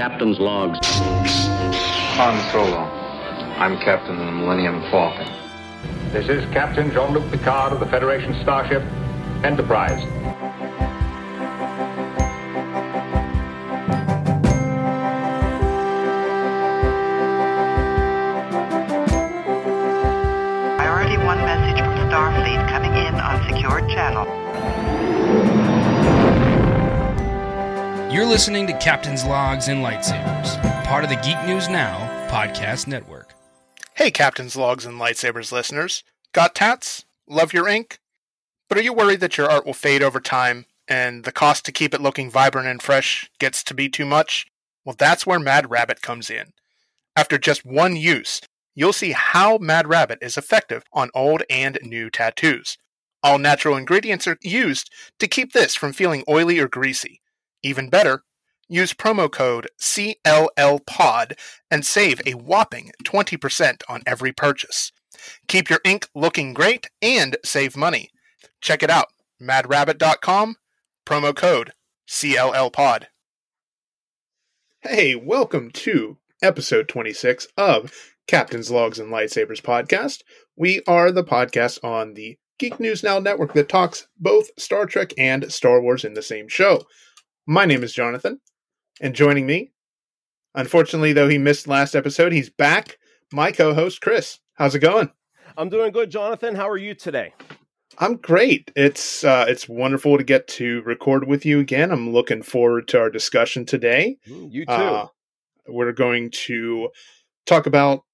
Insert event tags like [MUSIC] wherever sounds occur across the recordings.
Captain's logs. Han Solo. I'm captain of the Millennium Falcon. This is Captain Jean-Luc Picard of the Federation starship Enterprise. Listening to Captain's Logs and Lightsabers, part of the Geek News Now podcast network. Hey, Captain's Logs and Lightsabers listeners. Got tats? Love your ink? But are you worried that your art will fade over time and the cost to keep it looking vibrant and fresh gets to be too much? Well, that's where Mad Rabbit comes in. After just one use, you'll see how Mad Rabbit is effective on old and new tattoos. All natural ingredients are used to keep this from feeling oily or greasy. Even better, use promo code CLLPOD and save a whopping 20% on every purchase. Keep your ink looking great and save money. Check it out, madrabbit.com, promo code CLLPOD. Hey, welcome to episode 26 of Captain's Logs and Lightsabers podcast. We are the podcast on the Geek News Now network that talks both Star Trek and Star Wars in the same show. My name is Jonathan, and joining me, unfortunately, though he missed last episode, he's back. My co host, Chris. How's it going? I'm doing good, Jonathan. How are you today? I'm great. It's uh, it's wonderful to get to record with you again. I'm looking forward to our discussion today. You too. Uh, we're going to talk about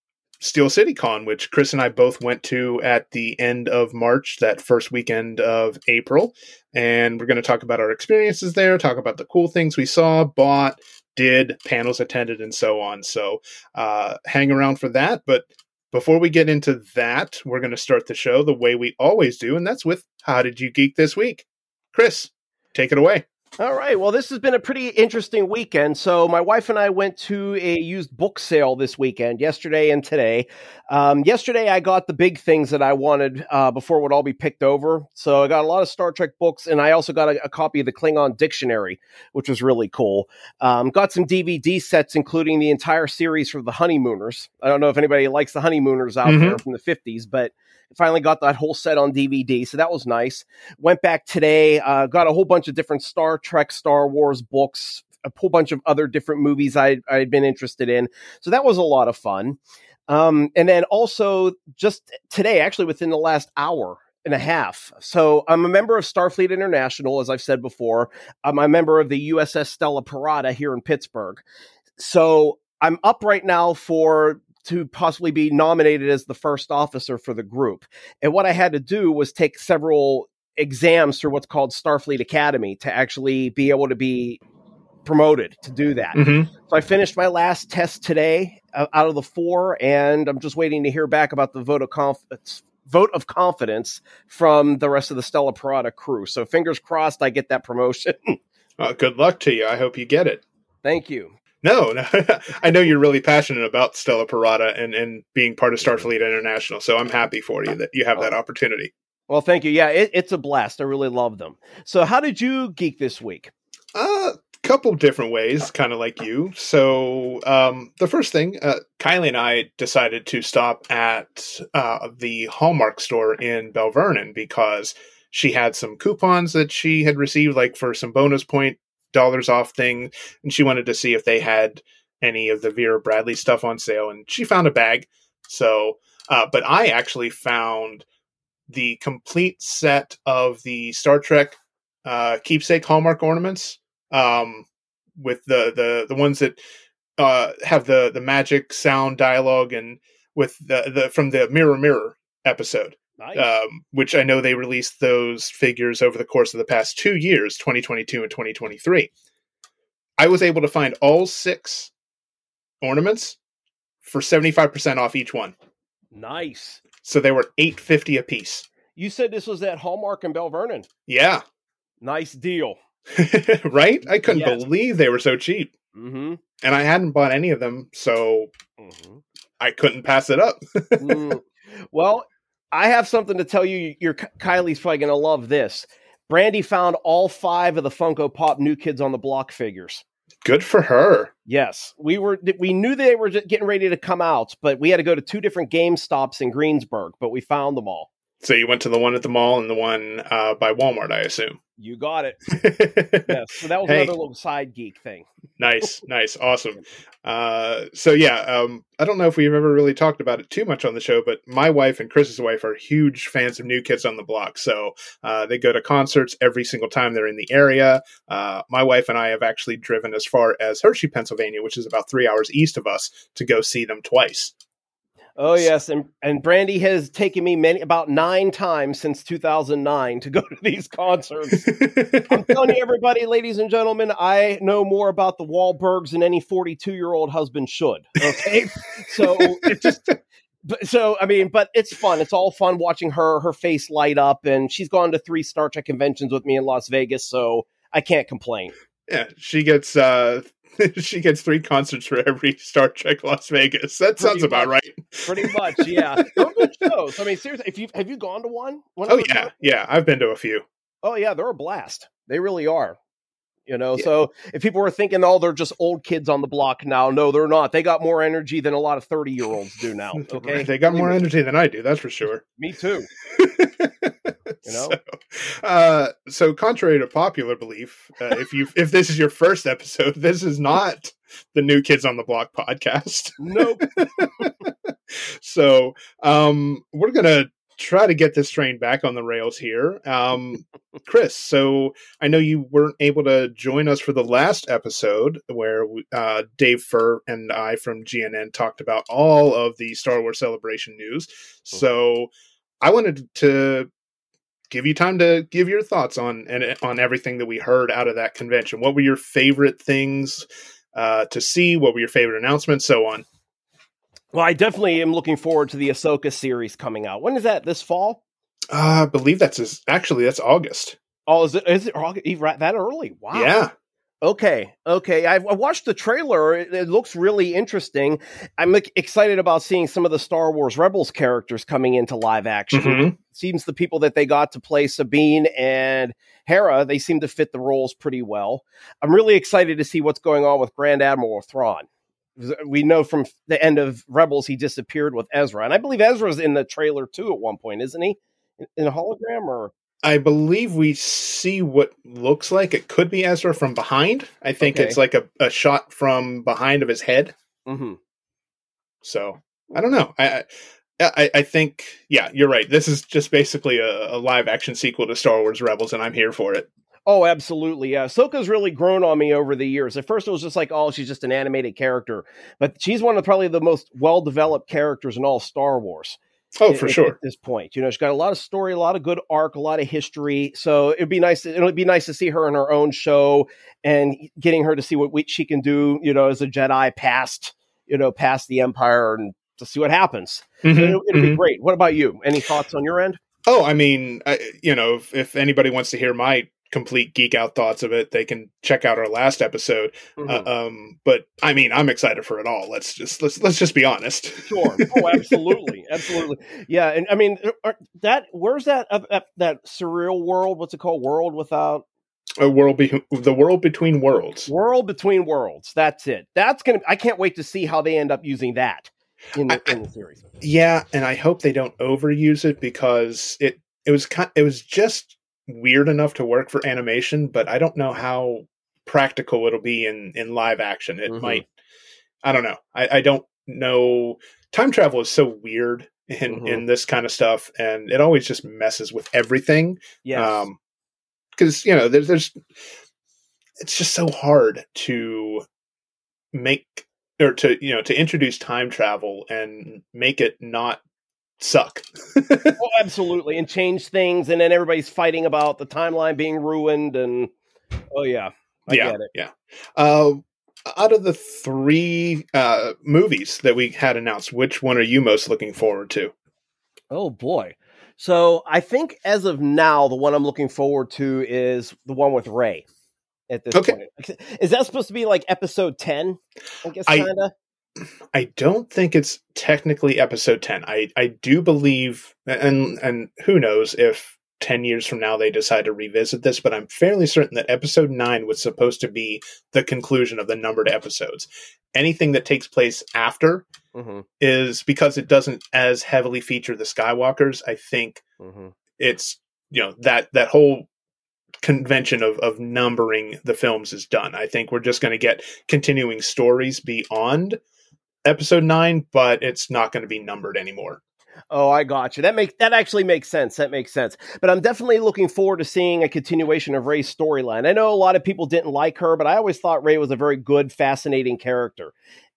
Steel City Con, which Chris and I both went to at the end of March, that first weekend of April. And we're going to talk about our experiences there, talk about the cool things we saw, bought, did, panels attended, and so on. So uh, hang around for that. But before we get into that, we're going to start the show the way we always do, and that's with How Did You Geek This Week? Chris, take it away. All right. Well, this has been a pretty interesting weekend. So, my wife and I went to a used book sale this weekend, yesterday and today. Um, yesterday, I got the big things that I wanted uh, before it would all be picked over. So, I got a lot of Star Trek books, and I also got a, a copy of the Klingon Dictionary, which was really cool. Um, got some DVD sets, including the entire series for the Honeymooners. I don't know if anybody likes the Honeymooners out Mhm. there from the 50s, but finally got that whole set on DVD, so that was nice. Went back today, uh, got a whole bunch of different Star Trek, Star Wars books, a whole bunch of other different movies I had been interested in. So that was a lot of fun. Um, and then also just today, actually within the last hour and a half. So I'm a member of Starfleet International, as I've said before. I'm a member of the USS Stella Parada here in Pittsburgh. So I'm up right now for to possibly be nominated as the first officer for the group. And what I had to do was take several exams through what's called Starfleet Academy to actually be able to be promoted to do that. Mm-hmm. So I finished my last test today uh, out of the four, and I'm just waiting to hear back about the vote of confidence. Vote of confidence from the rest of the Stella Parada crew. So fingers crossed, I get that promotion. [LAUGHS] Uh, good luck to you. I hope you get it. Thank you. No, no. [LAUGHS] I know you're really passionate about Stella Parada and, and being part of Starfleet International, so I'm happy for you that you have that opportunity. Well, thank you. Yeah, it, it's a blast. I really love them. So, how did you geek this week? A uh, couple different ways, kind of like you. So, um, the first thing, uh, Kylie and I decided to stop at uh, the Hallmark store in Belle Vernon because she had some coupons that she had received, like for some bonus point dollars off thing, and she wanted to see if they had any of the Vera Bradley stuff on sale, and she found a bag. So, uh, but I actually found the complete set of the Star Trek uh, keepsake Hallmark ornaments, um, with the the the ones that uh, have the the magic sound dialogue and with the the from the Mirror Mirror episode Nice. um, which I know they released those figures over the course of the past two years, 2022 and 2023. I was able to find all six ornaments for 75% off each one. nice. So they were 850 a piece. You said this was at Hallmark and Belle Vernon. Yeah. Nice deal. [LAUGHS] right? I couldn't Yes. believe they were so cheap. Mm-hmm. And I hadn't bought any of them, so mm-hmm. I couldn't pass it up. [LAUGHS] Mm. Well, I have something to tell you. Your Kylie's probably going to love this. Brandy found all five of the Funko Pop New Kids on the Block figures. Good for her. Yes, we were. We knew they were getting ready to come out, but we had to go to two different Game Stops in Greensburg. But we found them all. So you went to the one at the mall and the one uh, by Walmart, I assume. You got it. [LAUGHS] yes. So that was Hey. another little side geek thing. nice, [LAUGHS] nice, awesome. Uh, so yeah, um, I don't know if we've ever really talked about it too much on the show, but my wife and Chris's wife are huge fans of New Kids on the Block. So uh, they go to concerts every single time they're in the area. Uh, my wife and I have actually driven as far as Hershey, Pennsylvania, which is about three hours east of us, to go see them twice. Oh yes, and and Brandy has taken me many about nine times since 2009 to go to these concerts. [LAUGHS] I'm telling you, everybody, ladies and gentlemen, I know more about the Wahlbergs than any 42 year old husband should. Okay, [LAUGHS] so it's just. So I mean, but it's fun. It's all fun watching her her face light up, and she's gone to three Star Trek conventions with me in Las Vegas, so I can't complain. Yeah, she gets uh [LAUGHS] she gets three concerts for every Star Trek Las Vegas. That sounds Pretty about much. right. Pretty [LAUGHS] much, yeah. They're good shows. I mean, seriously, if you have you gone to one? one Oh yeah, shows? yeah. I've been to a few. Oh yeah, they're a blast. They really are. You know, Yeah. so if people were thinking, oh, they're just old kids on the block now, no, they're not. They got more energy than a lot of thirty year olds do now. [LAUGHS] Okay, they got more energy than I do. That's for sure. Me too. You know? So, uh, so contrary to popular belief, uh, if you if this is your first episode, this is not the New Kids on the Block podcast. Nope. [LAUGHS] so um, we're gonna try to get this train back on the rails here. Um, Chris, so I know you weren't able to join us for the last episode where we, uh, Dave Fur and I from GNN talked about all of the Star Wars Celebration news. So I wanted to give you time to give your thoughts on and on everything that we heard out of that convention. What were your favorite things uh, to see? What were your favorite announcements? So on. Well, I definitely am looking forward to the Ahsoka series coming out. When is that? This fall? Uh, I believe that's his, actually that's August. Oh, is it? Is it August- right- that early? Wow. Yeah. Okay, okay. I've I watched the trailer. It, it looks really interesting. I'm excited about seeing some of the Star Wars Rebels characters coming into live action. Mhm. Seems the people that they got to play Sabine and Hera, they seem to fit the roles pretty well. I'm really excited to see what's going on with Grand Admiral Thrawn. We know from the end of Rebels he disappeared with Ezra, and I believe Ezra's in the trailer too at one point, isn't he? In- In a hologram or I believe we see what looks like it could be Ezra from behind. I think Okay. it's like a, a shot from behind of his head. hmm So I don't know. I, I I I think yeah, you're right. This is just basically a, a live action sequel to Star Wars Rebels, and I'm here for it. Oh, absolutely. Yeah. Ahsoka's really grown on me over the years. At first, it was just like, oh, she's just an animated character. But she's one of probably the most well developed characters in all Star Wars. Oh, for at- sure. At this point, you know, she's got a lot of story, a lot of good arc, a lot of history. So it'd be nice. It'll be nice to see her in her own show and getting her to see what we, she can do, you know, as a Jedi past, you know, past the Empire and to see what happens. Mhm, it, would mhm. be great. What about you? Any thoughts on your end? Oh, I mean, I, you know, if, if anybody wants to hear my complete geek out thoughts of it, they can check out our last episode. Mhm. Uh, um, but I mean, I'm excited for it all. Let's just let's let's just be honest. Sure. [LAUGHS] Oh, absolutely, absolutely. Yeah, and I mean are- that. Where's that uh, uh, that surreal world? What's it called? World without A world be- the world between worlds. world between worlds. That's it. That's gonna. I can't wait to see how they end up using that in the, I- in the series. Yeah, and I hope they don't overuse it because it it was kind it was just weird enough to work for animation, but I don't know how practical it'll be in in live action. It Mhm. might. I don't know. I, I don't know. Time travel is so weird in Mhm. in this kind of stuff, and it always just messes with everything. Yeah. Um, because you know, there's there's it's just so hard to make or to you know to introduce time travel and make it not suck. [LAUGHS] oh, absolutely, and change things, and then everybody's fighting about the timeline being ruined, and oh yeah, I yeah, get it. yeah. Uh, out of the three uh, movies that we had announced, which one are you most looking forward to? Oh boy. So I think as of now, the one I'm looking forward to is the one with Rey. At this Okay. point, is that supposed to be like episode ten? I guess kind of. I don't think it's technically episode ten. I I do believe, and and who knows if 10 years from now they decide to revisit this, but I'm fairly certain that episode 9 was supposed to be the conclusion of the numbered episodes. Anything that takes place after Mm-hmm. is because it doesn't as heavily feature the Skywalkers. I think Mm-hmm. it's you know that that whole convention of of numbering the films is done. I think we're just going to get continuing stories beyond episode 9, but it's not going to be numbered anymore. Oh, I got you. That makes that actually makes sense. That makes sense. But I'm definitely looking forward to seeing a continuation of Rey's storyline. I know a lot of people didn't like her, but I always thought Rey was a very good, fascinating character.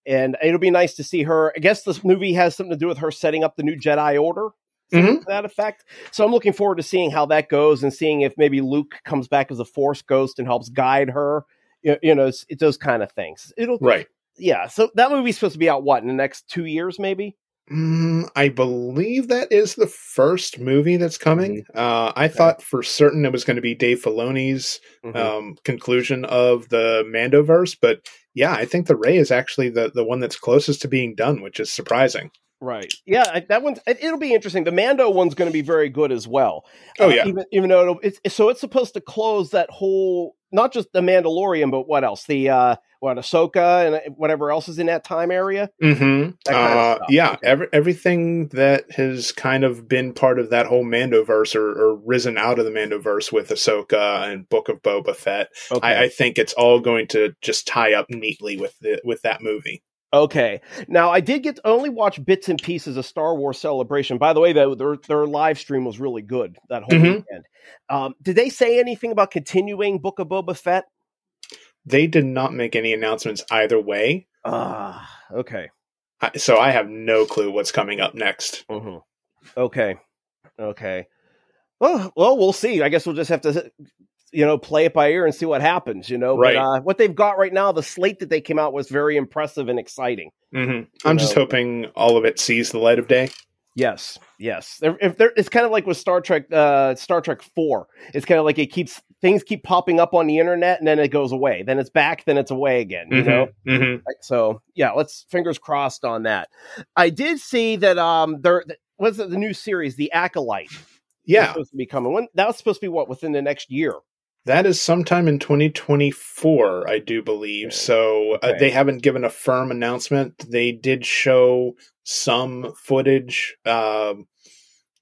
And it'll be nice to see her. I guess this movie has something to do with her setting up the new Jedi Order. Mm-hmm. To that effect. So I'm looking forward to seeing how that goes and seeing if maybe Luke comes back as a Force ghost and helps guide her. You you know, it's, it's those kind of things. It'll Right. Yeah. So that movie's supposed to be out what in the next two years, maybe. Mm, I believe that is the first movie that's coming. Uh, I thought for certain it was going to be Dave Filoni's Mhm. um, conclusion of the Mandoverse, but yeah, I think the Rey is actually the the one that's closest to being done, which is surprising. Right. Yeah, I- that one it, it'll be interesting. The Mando one's going to be very good as well. Oh, Uh, yeah. even even though it'll, it's so it's supposed to close that whole not just the Mandalorian, but what else? The uh what Ahsoka and whatever else is in that time area. Mm-hmm. That Uh, yeah, every, everything that has kind of been part of that whole Mandoverse or, or risen out of the Mandoverse with Ahsoka and Book of Boba Fett, Okay. I, I think it's all going to just tie up neatly with the, with that movie. Okay. Now I did get to only watch bits and pieces of Star Wars Celebration. By the way, though, their their live stream was really good that whole Mhm. weekend. Um, did they say anything about continuing Book of Boba Fett? They did not make any announcements either way, Ah, okay. I- so I have no clue what's coming up next. hmm Okay. Okay. Well, well, we'll see. I guess we'll just have to, you know, play it by ear and see what happens. You know, Right. But uh, what they've got right now, the slate that they came out was very impressive and exciting. hmm I'm just hoping all of it sees the light of day. Yes, yes. If there, it's kind of like with Star Trek, uh, Star Trek Four. It's kind of like it keeps things keep popping up on the internet and then it goes away. Then it's back. Then it's away again. You know. hmm Like, So yeah, let's fingers crossed on that. I did see that um there was the new series, The Acolyte. was Yeah, supposed to be coming. When that was supposed to be what within the next year. That is sometime in 2024, I do believe. Okay. So uh, Okay. they haven't given a firm announcement. They did show some footage um,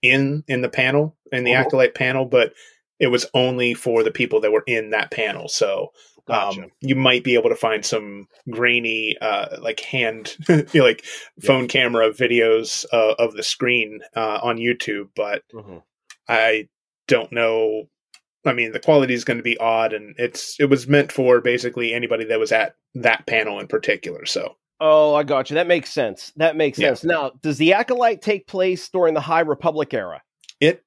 in in the panel in the Mhm. acolyte panel, but it was only for the people that were in that panel. So Gotcha. um, you might be able to find some grainy, uh, like hand, you [LAUGHS] know, like phone camera videos uh, of the screen uh, on YouTube, but Mhm. I don't know. I mean, the quality is going to be odd, and it's it was meant for basically anybody that was at that panel in particular. So Oh, I got you. That makes sense. That makes Yeah. sense. Now, does the Acolyte take place during the High Republic era? it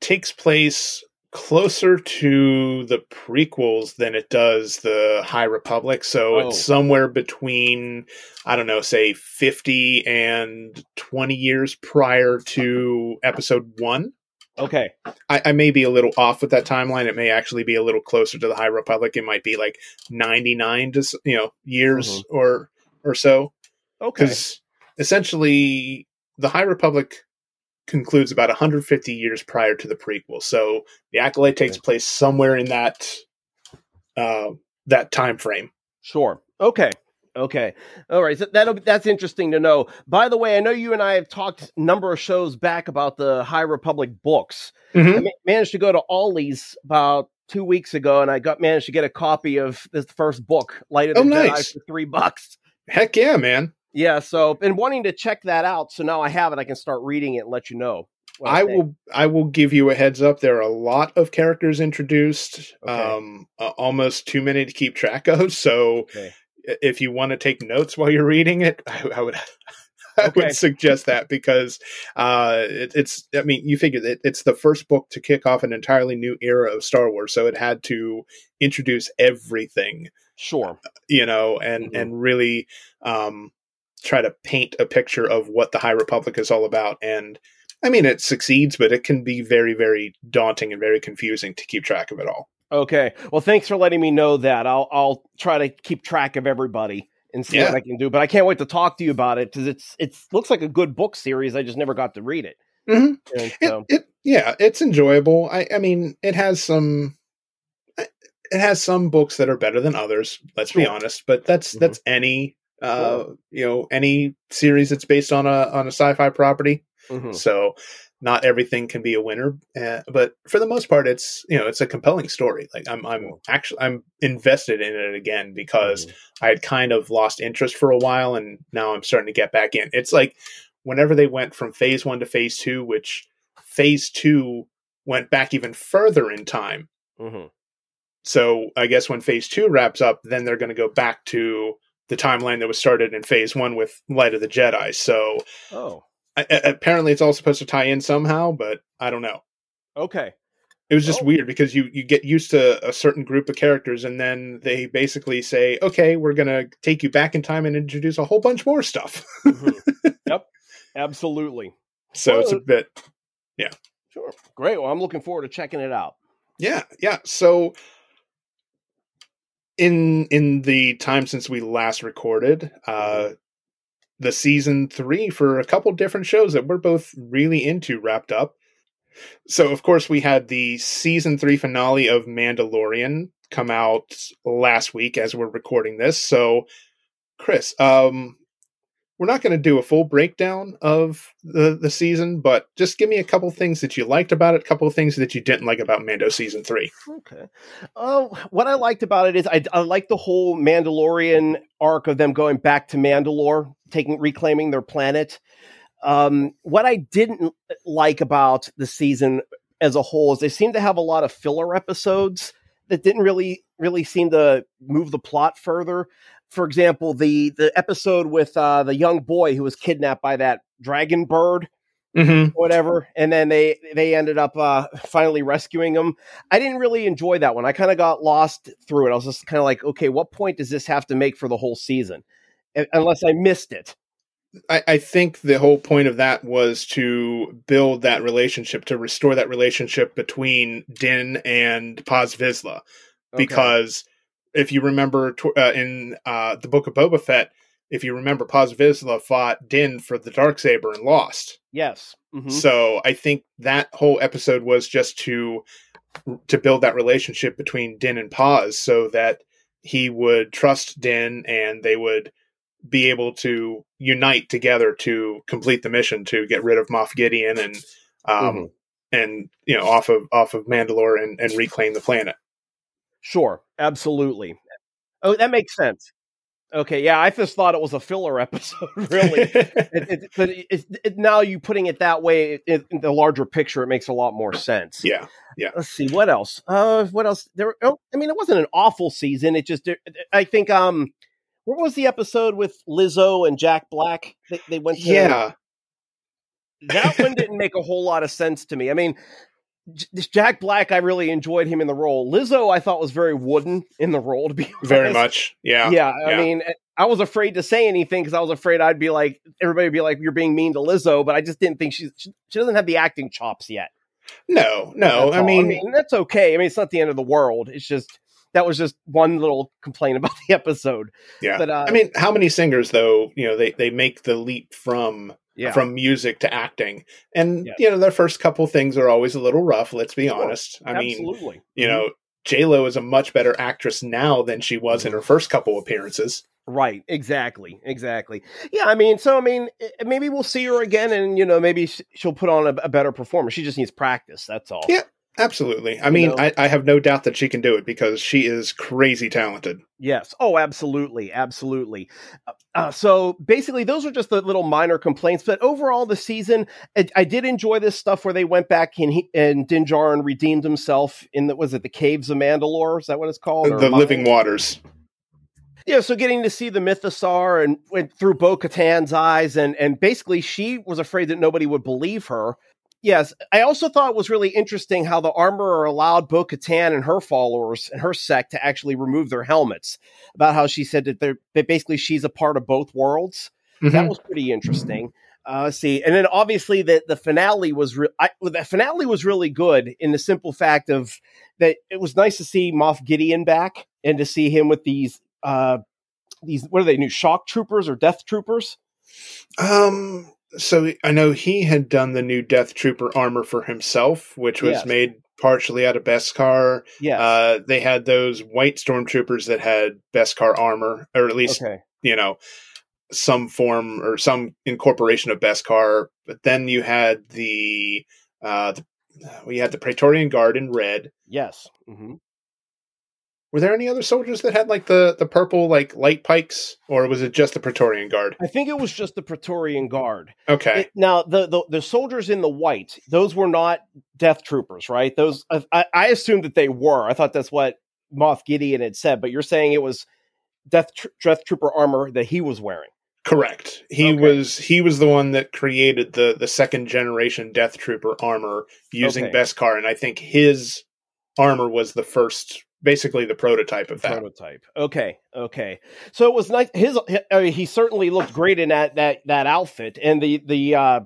takes place closer to the prequels than it does the High Republic. So Oh. it's somewhere between I don't know, say fifty and twenty years prior to Episode One. Okay. I, I may be a little off with that timeline. It may actually be a little closer to the High Republic. It might be like ninety nine to you know years or or so. Okay. Because essentially, the High Republic concludes about 150 years prior to the prequel. So the Acolyte takes place somewhere in that uh, that time frame. Sure. Okay. Okay. All right. So that'll that's interesting to know. By the way, I know you and I have talked a number of shows back about the High Republic books. I ma- managed to go to Ollie's about two weeks ago, and I got managed to get a copy of this first book, Light of the Oh, Jedi, for three bucks. Heck yeah, man! Yeah. So been wanting to check that out. So now I have it. I can start reading it and let you know. I think. will. I will give you a heads up. There are a lot of characters introduced. Okay. Um, uh, almost too many to keep track of. So, Okay. If you want to take notes while you're reading it, I, I would. [LAUGHS] I Okay. would suggest that because uh, it, it's. I mean, you figure that it's the first book to kick off an entirely new era of Star Wars, so it had to introduce everything, Sure. you know, and Mhm. and really um, try to paint a picture of what the High Republic is all about. And I mean, it succeeds, but it can be very, very daunting and very confusing to keep track of it all. Okay. Well, thanks for letting me know that. I'll I'll try to keep track of everybody and see what I can do. But I can't wait to talk to you about it because it's it's looks like a good book series. I just never got to read it. Mhm. And It, it yeah, it's enjoyable. I I mean, it has some it has some books that are better than others, let's be honest, but that's Mhm. that's any uh you know, any series that's based on a on a sci-fi property. mhm. So not everything can be a winner, uh, but for the most part it's, you know, it's a compelling story. Like I'm I'm actually I'm invested in it again because Mhm. I had kind of lost interest for a while and now I'm starting to get back in. It's like whenever they went from phase one to phase two, which phase two went back even further in time. Mhm. So I guess when phase two wraps up, then they're going to go back to the timeline that was started in phase one with Light of the Jedi. So Oh, I, apparently it's all supposed to tie in somehow, but I don't know. okay. It was just Oh. weird because you you get used to a certain group of characters and then they basically say, "Okay, we're going to take you back in time and introduce a whole bunch more stuff." Mhm. [LAUGHS] yep, absolutely. so it's a bit yeah. Sure. Great. Well, I'm looking forward to checking it out. Yeah, yeah. So in in the time since we last recorded, uh the season 3 for a couple different shows that we're both really into wrapped up. So of course we had the season 3 finale of Mandalorian come out last week as we're recording this. So Chris, um we're not going to do a full breakdown of the the season, but just give me a couple things that you liked about it, a couple of things that you didn't like about Mando season 3. Okay. Oh, what I liked about it is I, I like the whole Mandalorian arc of them going back to Mandalore, taking reclaiming their planet. Um, what I didn't like about the season as a whole is they seem to have a lot of filler episodes that didn't really really seem to move the plot further. For example, the the episode with uh, the young boy who was kidnapped by that dragon bird Mm-hmm. whatever and then they they ended up uh finally rescuing him i didn't really enjoy that one i kind of got lost through it i was just kind of like okay what point does this have to make for the whole season unless i missed it I, I think the whole point of that was to build that relationship, to restore that relationship between Din and Paz Vizsla. Okay. Because if you remember uh, in uh, the Book of Boba Fett, if you remember, Paz Vizsla fought Din for the dark saber and lost. yes Mhm. So I think that whole episode was just to to build that relationship between Din and Paz, so that he would trust Din and they would be able to unite together to complete the mission to get rid of Moff Gideon and um Mhm. and you know off of off of Mandalore and, and reclaim the planet. sure. Absolutely. Oh that makes sense. Okay. Yeah i just thought it was a filler episode [LAUGHS] really. It, it, [LAUGHS] but it, now you putting it that way in the larger picture it makes a lot more sense. Yeah, yeah. let's see what else? Uh what else? There oh, i mean it wasn't an awful season. It just i think um what was the episode with lizzo and jack black they, they went to Yeah. that one [LAUGHS] didn't make a whole lot of sense to me i mean jack black i really enjoyed him in the role lizzo i thought was very wooden in the role to be [LAUGHS] Very much. Yeah. yeah, I yeah. mean, I was afraid to say anything because I was afraid I'd be like, everybody would be like, you're being mean to Lizzo, but I just didn't think she's, she, she doesn't have the acting chops yet. No, no. That's I mean, that's okay. I mean, it's not the end of the world. It's just, that was just one little complaint about the episode. yeah. But, uh, I mean, how many singers though, you know, they they make the leap from Yeah. from music to acting. And Yes. you know, their first couple things are always a little rough, let's be Sure. honest. I mean, Absolutely. you know, J Lo is a much better actress now than she was in her first couple appearances. Right, exactly, exactly. Yeah, I mean, so I mean, eh, maybe we'll see her again, and you know, maybe she'll put on a, a better performance. She just needs practice. That's all. Yeah. Absolutely. I mean, know? I, I have no doubt that she can do it because she is crazy talented. Yes. Oh, absolutely, absolutely. Uh, Uh, so basically, those are just the little minor complaints. But overall, the season, I, I did enjoy this stuff where they went back and he, and Din Djarin redeemed himself in the was it the Caves of Mandalore? Is that what it's called? Or the I- living waters. Yeah, so getting to see the Mythosaur and went through Bo Katan's eyes, and and basically she was afraid that nobody would believe her. Yes, I also thought it was really interesting how the armorer allowed Bo Katan and her followers and her sect to actually remove their helmets. About how she said that they're that basically she's a part of both worlds. Mhm. That was pretty interesting. Uh, let's see, and then obviously the the finale was re- I, the finale was really good in the simple fact of that it was nice to see Moff Gideon back and to see him with these uh these what are they new shock troopers or death troopers? Um, so I know he had done the new Death Trooper armor for himself, which was Yes. made partially out of Beskar. Yes. Uh, they had those white stormtroopers that had Beskar armor, or at least okay. you know some form or some incorporation of Beskar. But then you had the uh, the, we had the Praetorian Guard in red. Yes. hmm Were there any other soldiers that had like the the purple like light pikes, or was it just the Praetorian Guard? I think it was just the Praetorian Guard. Okay, It- now the, the the soldiers in the white, those were not Death Troopers, right? Those I, I- assumed that they were. I thought that's what Moff Gideon had said, but you're saying it was Death Tr- Death Trooper armor that he was wearing. correct. He Okay. was he was the one that created the the second generation Death Trooper armor using Okay. Beskar, and I think his armor was the first, basically the prototype of that. prototype. Okay, okay. So it was nice. His, I mean, he certainly looked great in that that that outfit, and the the uh,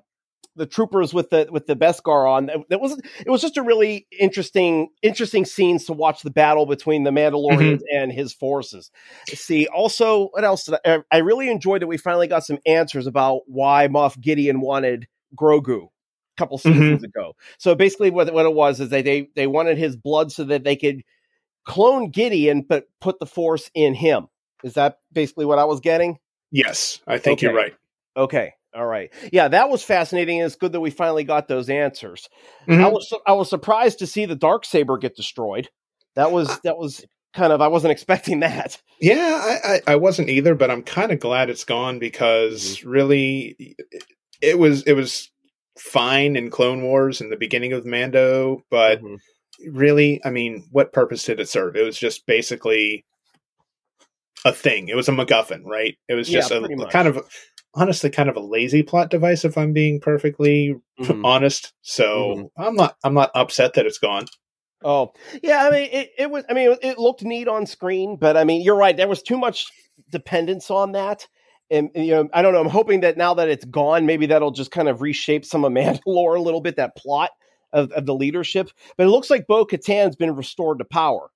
the troopers with the with the Beskar on. That was it was just a really interesting interesting scenes to watch the battle between the Mandalorians and his forces. See, also, what else? Did I, I really enjoyed that we finally got some answers about why Moff Gideon wanted Grogu. a Couple seasons ago. So basically, what what it was is they they they wanted his blood so that they could clone Gideon, but put the Force in him. Is that basically what I was getting? Yes, I think you're right. Okay, all right, yeah, that was fascinating. and It's good that we finally got those answers. I Mhm. was I was surprised to see the dark saber get destroyed. That was that was kind of I wasn't [LAUGHS] expecting that. Yeah, I, I, I wasn't either, but I'm kind of glad it's gone because Mm-hmm. really, it was it was fine in Clone Wars in the beginning of Mando, but Mhm. Really, I mean, what purpose did it serve? It was just basically a thing. It was a MacGuffin, right? It was Yeah, just a, kind of honestly kind of a lazy plot device, if I'm being perfectly Mhm. honest. So I'm not I'm not upset that it's gone. Oh, yeah. I mean, it, it was. I mean, it looked neat on screen, but I mean, you're right. There was too much dependence on that, and and, you know, I don't know. I'm hoping that now that it's gone, maybe that'll just kind of reshape some of [LAUGHS] Mandalore a little bit. That plot of, of the leadership, but it looks like Bo Katan's been restored to power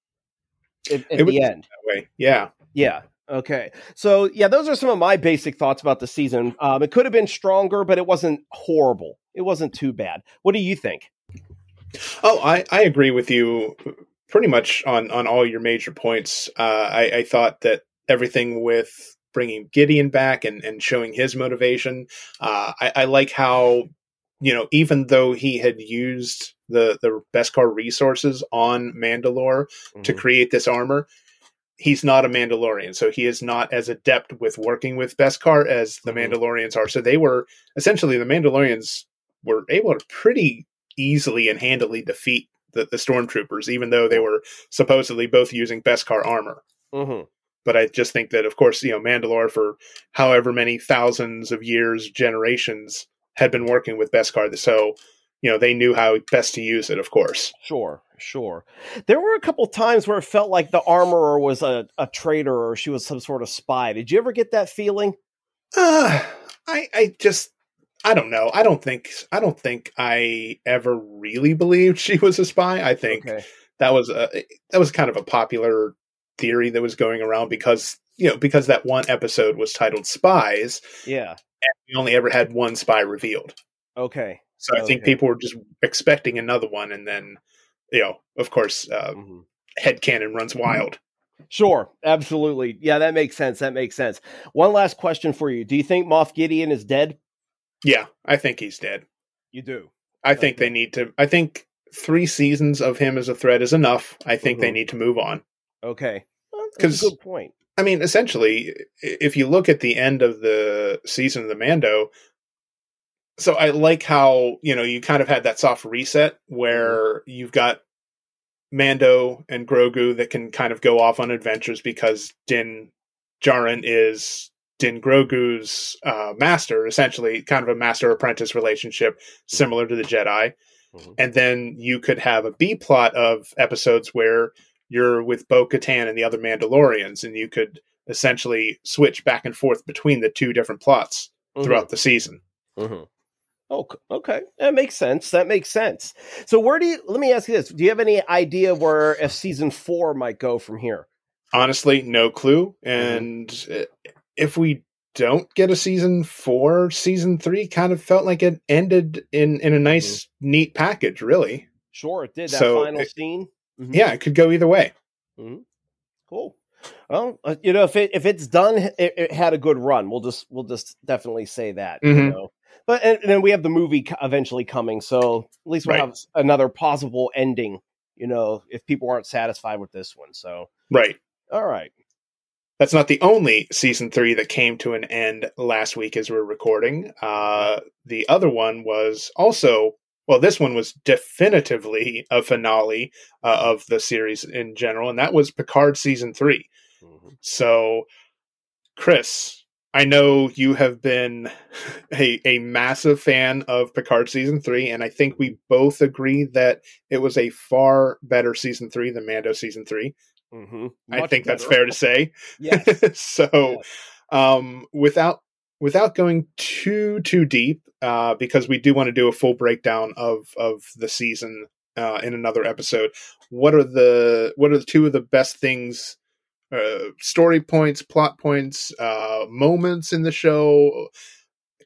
at It the end. That way, yeah. Yeah. Okay. So yeah, those are some of my basic thoughts about the season. Um, it could have been stronger, but it wasn't horrible. It wasn't too bad. What do you think? Oh, I, I agree with you pretty much on, on all your major points. Uh, I, I thought that everything with bringing Gideon back and, and showing his motivation, uh, I, I like how, you know, even though he had used the, the Beskar resources on Mandalore to Mhm. create this armor, he's not a Mandalorian. So he is not as adept with working with Beskar as the Mhm. Mandalorians are. So they were essentially the Mandalorians were able to pretty easily and handily defeat the, the stormtroopers, even though they were supposedly both using Beskar armor. Mhm. But I just think that, of course, you know, Mandalore for however many thousands of years, generations had been working with Beskar, so you know they knew how best to use it. Of course, Sure, sure. There were a couple times where it felt like the armorer was a, a traitor or she was some sort of spy. Did you ever get that feeling? uh, I I just I don't know. I don't think I don't think I ever really believed she was a spy. I think Okay. that was a that was kind of a popular theory that was going around because you know because that one episode was titled Spies. Yeah. We only ever had one spy revealed, Okay. so I think people were just expecting another one, and then you know, of course, uh, Mhm. headcanon runs wild. Sure, absolutely. Yeah, that makes sense. That makes sense. One last question for you. Do you think Moff Gideon is dead? Yeah, I think he's dead. You do. I think Okay. they need to. I think three seasons of him as a threat is enough. I think they Mhm. need to move on. Okay. Well, a good point. I mean, essentially, if you look at the end of the season of the Mando, so I like how you know you kind of had that soft reset where you've got Mando and Grogu that can kind of go off on adventures because Din Djarin is Din Grogu's uh, master, essentially, kind of a master apprentice relationship similar to the Jedi. Mhm. And then you could have a B plot of episodes where you're with Bo Katan and the other Mandalorians, and you could essentially switch back and forth between the two different plots throughout the season. Mm-hmm. Oh, okay. That makes sense. That makes sense. So, where do you? Let me ask you this: Do you have any idea where if season four might go from here? Honestly, no clue. And uh if we don't get a season four, season three kind of felt like it ended in in a nice, neat package. Really, Sure, it did that So, final it- scene. Mhm. yeah, it could go either way. Cool. Well, uh, you know, if it if it's done, it, it had a good run. We'll just we'll just definitely say that. You Mhm. know, but and, and then we have the movie eventually coming, so at least we'll Right. have another possible ending. You know, if people aren't satisfied with this one, so Right. all right. That's not the only season three that came to an end last week as we're recording. Uh, the other one was also, well, this one was definitively a finale uh, of the series in general, and that was Picard season three. Mhm. So, Chris, I know you have been [LAUGHS] a, a massive fan of Picard season three, and I think we both agree that it was a far better season three than Mando season three. Mhm. I think that's fair to say. [LAUGHS] Yes. [LAUGHS] so, um, without without going too too deep, uh, because we do want to do a full breakdown of of the season uh, in another episode. What are the what are the two of the best things? Uh, story points, plot points, uh, moments in the show,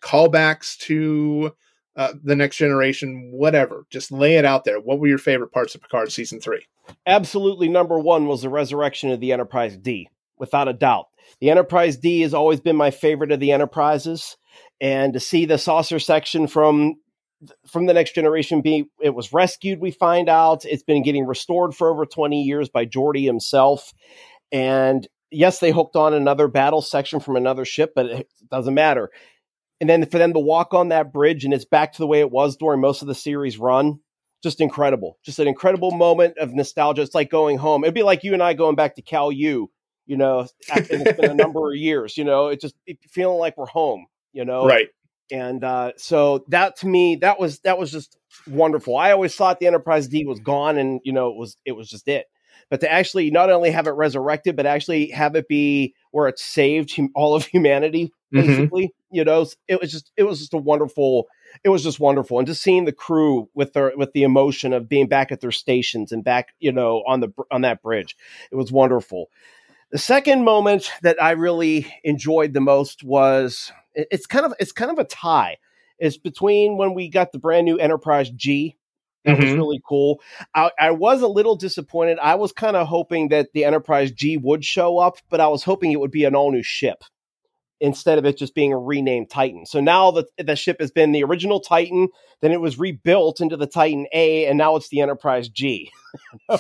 callbacks to uh, the next generation, whatever. Just lay it out there. What were your favorite parts of Picard season three? absolutely number one was the resurrection of the Enterprise D, without a doubt. The Enterprise D has always been my favorite of the Enterprises, and to see the saucer section from from the next generation be it was rescued, we find out it's been getting restored for over twenty years by Geordi himself, and yes, they hooked on another battle section from another ship, but it doesn't matter. And then for them to walk on that bridge and it's back to the way it was during most of the series run, just incredible. Just an incredible moment of nostalgia. It's like going home. It'd be like you and I going back to Cal U, you know, after it's been a number of [LAUGHS] years, you know, it just it, feeling like we're home, you know. Right. And uh, so that to me, that was that was just wonderful. I always thought the Enterprise D was gone, and you know, it was it was just it. But to actually not only have it resurrected, but actually have it be where it saved hum- all of humanity, Mhm. basically, you know, it was just it was just a wonderful. It was just wonderful, and just seeing the crew with their with the emotion of being back at their stations and back, you know, on the on that bridge, it was wonderful. The second moment that I really enjoyed the most was it's kind of it's kind of a tie. It's between when we got the brand new Enterprise G. That was Mhm. really cool. I, I was a little disappointed. I was kind of hoping that the Enterprise G would show up, but I was hoping it would be an all new ship instead of it just being a renamed Titan. So now the the ship has been the original Titan, then it was rebuilt into the Titan A, and now it's the Enterprise G. [LAUGHS] So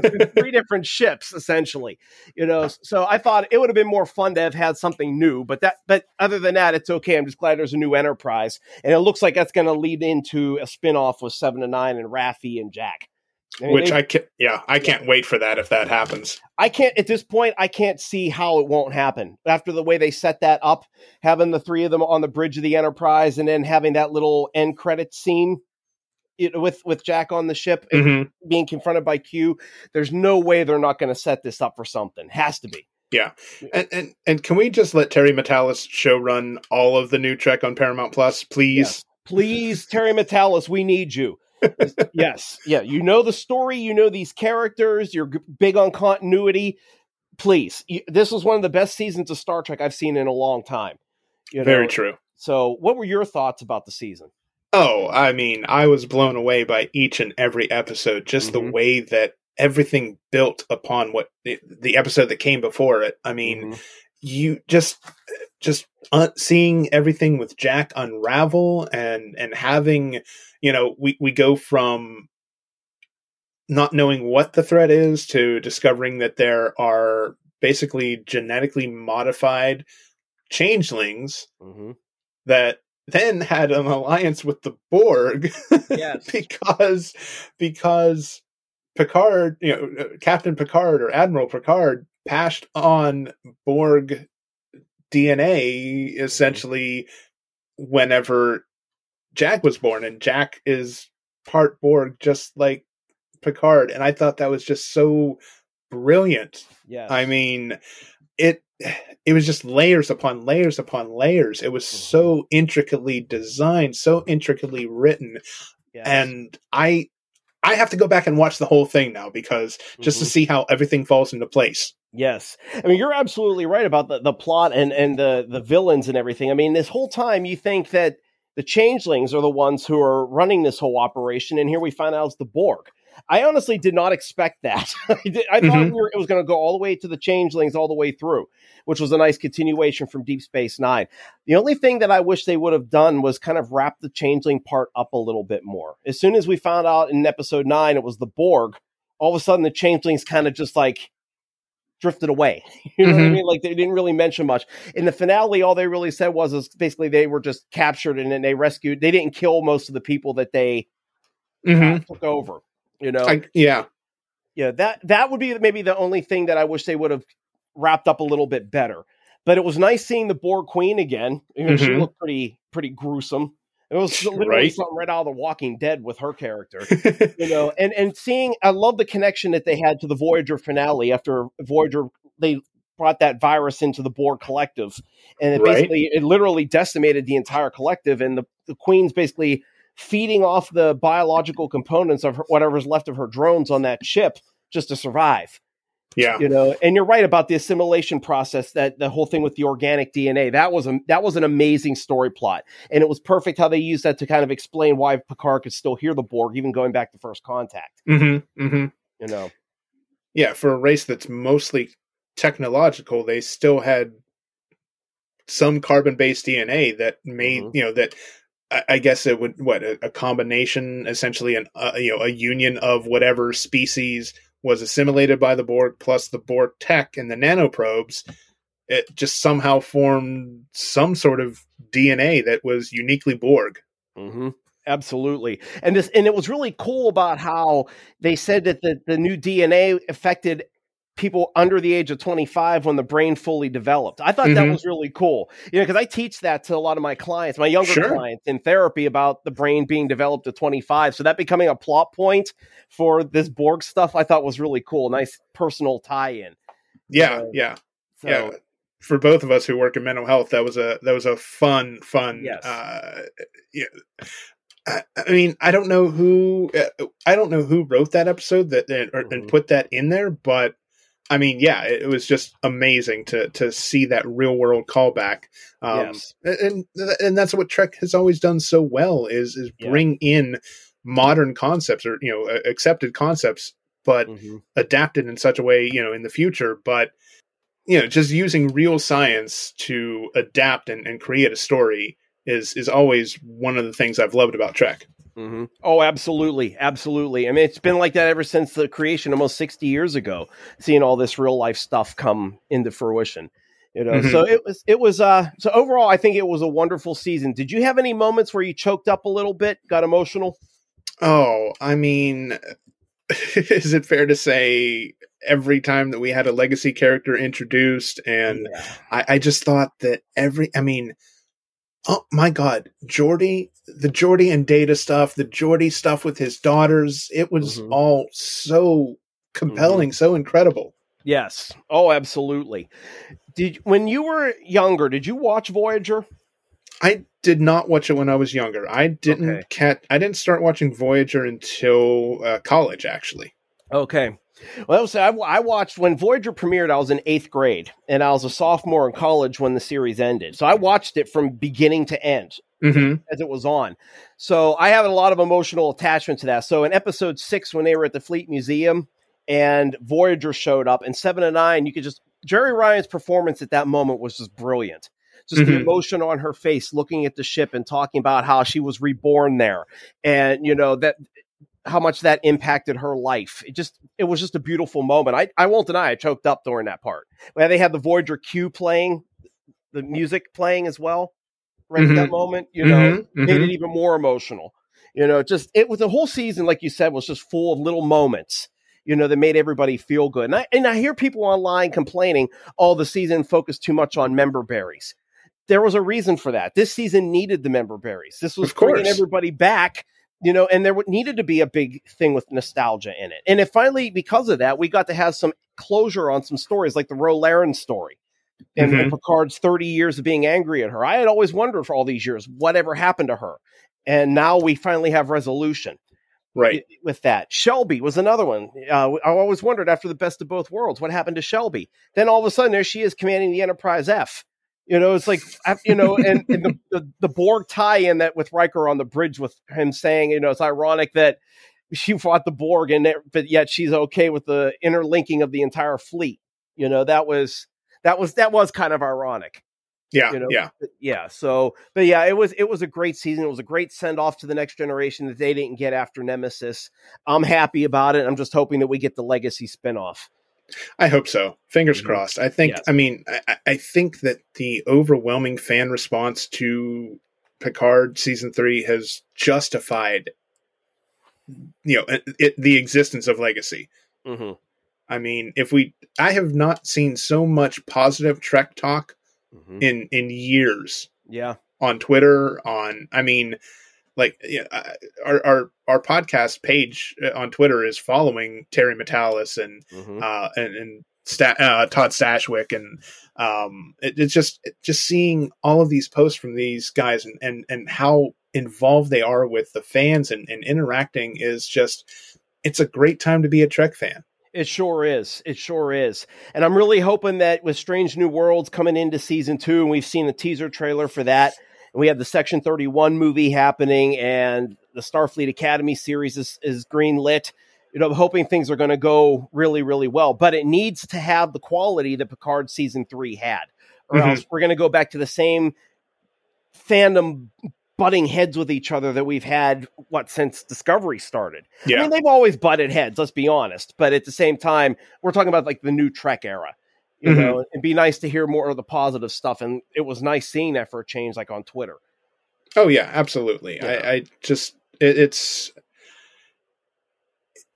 three different ships essentially you know so i thought it would have been more fun to have had something new but that but other than that it's okay i'm just glad there's a new enterprise and it looks like that's going to lead into a spin-off with Seven of Nine and Raffi and jack I mean, Which they- I can't. yeah, I can't wait for that if that happens. I can't at this point. I can't see how it won't happen after the way they set that up. Having the three of them on the bridge of the Enterprise, and then having that little end credit scene it, with with Jack on the ship and Mhm. being confronted by Q. There's no way they're not going to set this up for something. Has to be. Yeah, and, and and can we just let Terry Matalas show run all of the new Trek on Paramount Plus, please? Yes. Please, Terry Matalas, we need you. Yes, yeah, you know the story, you know these characters, you're g- big on continuity. Please, you, this was one of the best seasons of Star Trek I've seen in a long time. You know? Very true. So, what were your thoughts about the season? Oh, I mean, I was blown away by each and every episode. Just the Mhm. way that everything built upon what the, the episode that came before it. I mean, Mhm. you just just uh, seeing everything with Jack unravel and and having you know we we go from not knowing what the threat is to discovering that there are basically genetically modified changelings Mhm. that then had an alliance with the Borg Yes. [LAUGHS] because because Picard, you know, uh, Captain Picard or Admiral Picard passed on Borg DNA essentially whenever Jack was born, and Jack is part Borg, just like Picard. And I thought that was just so brilliant. yes. I mean, it it was just layers upon layers upon layers. It was so intricately designed, so intricately written, Yes. and I I have to go back and watch the whole thing now because just to Mhm. see how everything falls into place. Yes, I mean you're absolutely right about the, the plot and and the the villains and everything. I mean, this whole time you think that the changelings are the ones who are running this whole operation, and here we find out it's the Borg. I honestly did not expect that. [LAUGHS] I, did, I thought Mhm. we were, it was going to go all the way to the changelings, all the way through, which was a nice continuation from Deep Space Nine. The only thing that I wish they would have done was kind of wrap the changeling part up a little bit more. As soon as we found out in episode nine it was the Borg, all of a sudden the changelings kind of just like drifted away. [LAUGHS] You know what I Mhm. mean? Like they didn't really mention much. In the finale, all they really said was is basically they were just captured and then they rescued. They didn't kill most of the people that they hmm took over. You know, I, yeah. yeah, that that would be maybe the only thing that I wish they would have wrapped up a little bit better. But it was nice seeing the Borg Queen again. You know, She Mhm. looked pretty pretty gruesome. It was [LAUGHS] literally Right. something right out of The Walking Dead with her character. [LAUGHS] you know, and and seeing, I love the connection that they had to the Voyager finale after Voyager they brought that virus into the Borg collective, and it Right. basically it literally decimated the entire collective, and the the Queen's basically feeding off the biological components of her, whatever's left of her drones on that ship just to survive yeah. you know and you're right about the assimilation process that the whole thing with the organic dna that was a that was an amazing story plot and it was perfect how they used that to kind of explain why picard could still hear the borg even going back to first contact Mm-hmm, mm-hmm. you know Yeah. For a race that's mostly technological, they still had some carbon based DNA that made, Mhm. you know, that I, guess it would, what, a, a combination, essentially, an, uh, you know, a union of whatever species was assimilated by the Borg plus the Borg tech and the nanoprobes. It just somehow formed some sort of DNA that was uniquely Borg. hmm Absolutely, and this and it was really cool about how they said that the the new DNA affected people under the age of 25 when the brain fully developed. I thought that Mhm. was really cool. You know, because I teach that to a lot of my clients, my younger Sure. clients in therapy about the brain being developed at 25. So that becoming a plot point for this Borg stuff, I thought was really cool. Nice personal tie-in. Yeah, Uh, yeah. So, yeah for both of us who work in mental health that was a that was a fun fun Yes. uh yeah I, mean i don't know who uh, i don't know who wrote that episode that and, or, and put that in there but i mean yeah it, was just amazing to to see that real world callback um Yes. and and that's what trek has always done so well is is Yeah. bring in modern concepts or you know accepted concepts but Mhm. adapted in such a way, you know, in the future, but you know, just using real science to adapt and, and create a story is is always one of the things I've loved about Trek. Hmm Oh, absolutely, absolutely. I mean, it's been like that ever since the creation, almost sixty years ago. Seeing all this real life stuff come into fruition, you know. Mhm. So it was, it was. uh So overall, I think it was a wonderful season. Did you have any moments where you choked up a little bit, got emotional? Oh, I mean, [LAUGHS] is it fair to say every time that we had a legacy character introduced and Yeah. I, I just thought that every I mean oh my god, Geordi the Geordi and Data stuff, the Geordi stuff with his daughters, it was Mhm. all so compelling, so incredible. Yes. Oh, absolutely. Did when you were younger, did you watch Voyager? I did not watch it when I was younger. I didn't Okay. cat I didn't start watching Voyager until uh, college actually. Okay. Well, so I, I watched when Voyager premiered. I was in eighth grade, and I was a sophomore in college when the series ended. So I watched it from beginning to end Mhm. as it was on. So I have a lot of emotional attachment to that. So in episode six, when they were at the Fleet Museum and Voyager showed up, and Seven of Nine, you could just Jeri Ryan's performance at that moment was just brilliant. Just the Mhm. emotion on her face, looking at the ship and talking about how she was reborn there, and you know that how much that impacted her life. It just it was just a beautiful moment. I I won't deny I choked up during that part. Where they had the Voyager Q playing, the music playing as well. Right at that Mhm. moment, you know, Mhm, made it even more emotional. You know, just it was the whole season, like you said, was just full of little moments. You know, that made everybody feel good. And I and I hear people online complaining, "Oh, the season focused too much on member berries." There was a reason for that. This season needed the member berries. This was bringing everybody back you know, and there needed to be a big thing with nostalgia in it. And it finally, because of that, we got to have some closure on some stories, like the Ro Laren story and, and Picard's 30 years of being angry at her. I had always wondered for all these years, whatever happened to her? And now we finally have resolution. Right. with that. Shelby was another one. Uh, I always wondered after the best of both worlds, what happened to Shelby? Then all of a sudden, there she is commanding the Enterprise F. You know, it's like you know, and, and the, the the Borg tie-in that with Riker on the bridge with him saying, you know, it's ironic that she fought the Borg and but yet she's okay with the interlinking of the entire fleet. You know, that was that was that was kind of ironic. Yeah. You know, yeah. yeah. So, but yeah, it was it was a great season. It was a great send off to the next generation that they didn't get after Nemesis. I'm happy about it. I'm just hoping that we get the legacy spinoff. I hope so. Fingers Mhm. crossed. I think. Yes. I mean, I, I think that the overwhelming fan response to Picard season three has justified, you know, it, it, the existence of Legacy. Mm-hmm. I mean, if we, I have not seen so much positive Trek talk Mm-hmm. in in years Yeah. on Twitter. On, I mean, like our our our podcast page uh, on Twitter is following Terry Matalas and Mm-hmm. uh, and, and Sta- uh, Todd Stashwick, and um, it, it's just just seeing all of these posts from these guys and and and how involved they are with the fans and, and interacting is just it's a great time to be a Trek fan. It sure is. It sure is. And I'm really hoping that with Strange New Worlds coming into season two, and we've seen the teaser trailer for that, and we have the Section 31 movie happening, and the Starfleet Academy series is, is green lit. You know, I'm hoping things are going to go really, really well, but it needs to have the quality that Picard season three had, or Mhm. else we're going to go back to the same fandom butting heads with each other that we've had what since Discovery started. I Yeah, mean, they've always butted heads, let's be honest. But at the same time, we're talking about like the new Trek era. You Mhm. know, it'd be nice to hear more of the positive stuff. And it was nice seeing that for a change, like on Twitter. Oh yeah, absolutely. Yeah. I, I just it, it's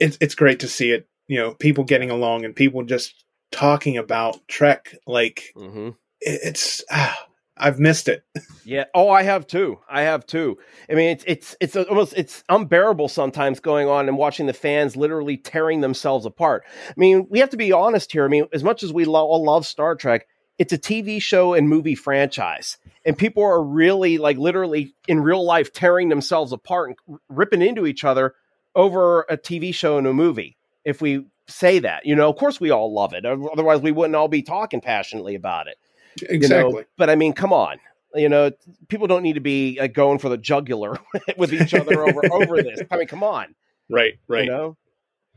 it's it's great to see it. You know, people getting along and people just talking about Trek. Like Mm-hmm. it, it's ah, I've missed it. Yeah. [LAUGHS] Oh, I have too. I have too. I mean, it's it's it's almost it's unbearable sometimes going on and watching the fans literally tearing themselves apart. I mean, we have to be honest here. I mean, as much as we lo- all love Star Trek, it's a TV show and movie franchise, and people are really like literally in real life tearing themselves apart and r- ripping into each other over a TV show and a movie. If we say that, you know, of course we all love it. Otherwise, we wouldn't all be talking passionately about it you know? Exactly. But I mean, come on, you know, people don't need to be uh, going for the jugular [LAUGHS] with each other over over this. I mean, come on, Right. Right. you know.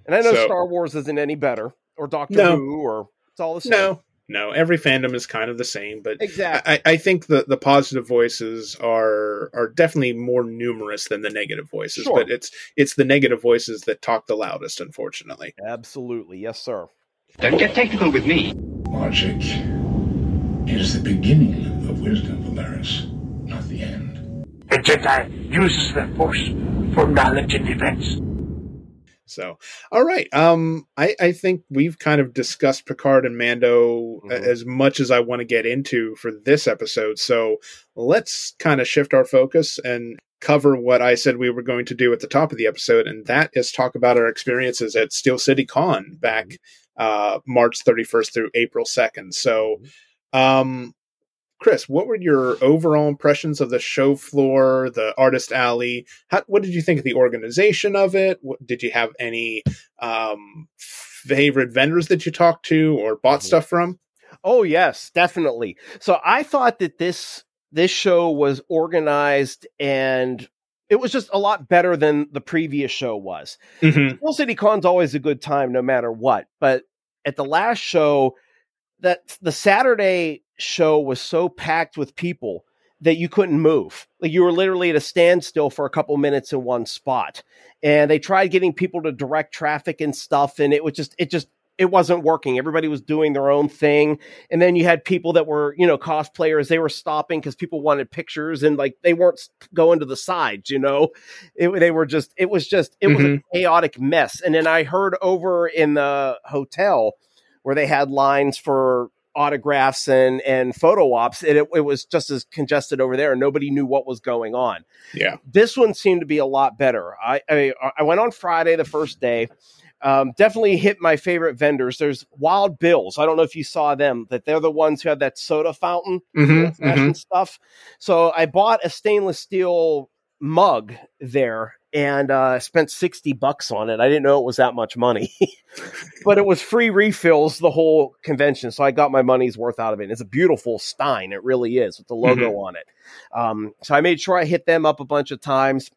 And I know So- Star Wars isn't any better, or Doctor No. Who, or it's all the same. No. No. Every fandom is kind of the same, but exactly. I, I think the, the positive voices are are definitely more numerous than the negative voices. Sure. But it's it's the negative voices that talk the loudest, unfortunately. Absolutely, yes, sir. Don't get technical with me. Logic is the beginning of wisdom, Valeris, not the end. The Jedi uses the Force for knowledge and defense. So, all right. Um, I, I think we've kind of discussed Picard and Mando a- Mhm. as much as I want to get into for this episode. So let's kind of shift our focus and cover what I said we were going to do at the top of the episode, and that is talk about our experiences at Steel City Con back uh, March 31st through April 2nd. So, um, Chris, what were your overall impressions of the show floor, the artist alley? How, what did you think of the organization of it? What, did you have any um, favorite vendors that you talked to or bought Mhm. stuff from? Oh yes, definitely. So I thought that this this show was organized and it was just a lot better than the previous show was. Mm-hmm. Steel City Con's always a good time no matter what. But at the last show, that the Saturday show was so packed with people that you couldn't move. Like you were literally at a standstill for a couple minutes in one spot. And they tried getting people to direct traffic and stuff, and it was just it just it wasn't working. Everybody was doing their own thing. And then you had people that were, you know, cosplayers, they were stopping because people wanted pictures and like they weren't going to the sides, you know. It, they were just it was just it was a mm-hmm. chaotic mess. And then I heard over in the hotel where they had lines for autographs and and photo ops and it, it was just as congested over there and nobody knew what was going on. Yeah. this one seemed to be a lot better. I i, I went on friday the first day um, definitely hit my favorite vendors. There's wild bills. I don't know if you saw them that they're the ones who have that soda fountain Mm-hmm. and stuff. So i bought a stainless steel mug there and uh, I spent 60 bucks on it. I didn't know it was that much money, [LAUGHS] but it was free refills the whole convention. So I got my money's worth out of it. It's a beautiful Stein. It really is with the logo on it. Um, so I made sure I hit them up a bunch of times.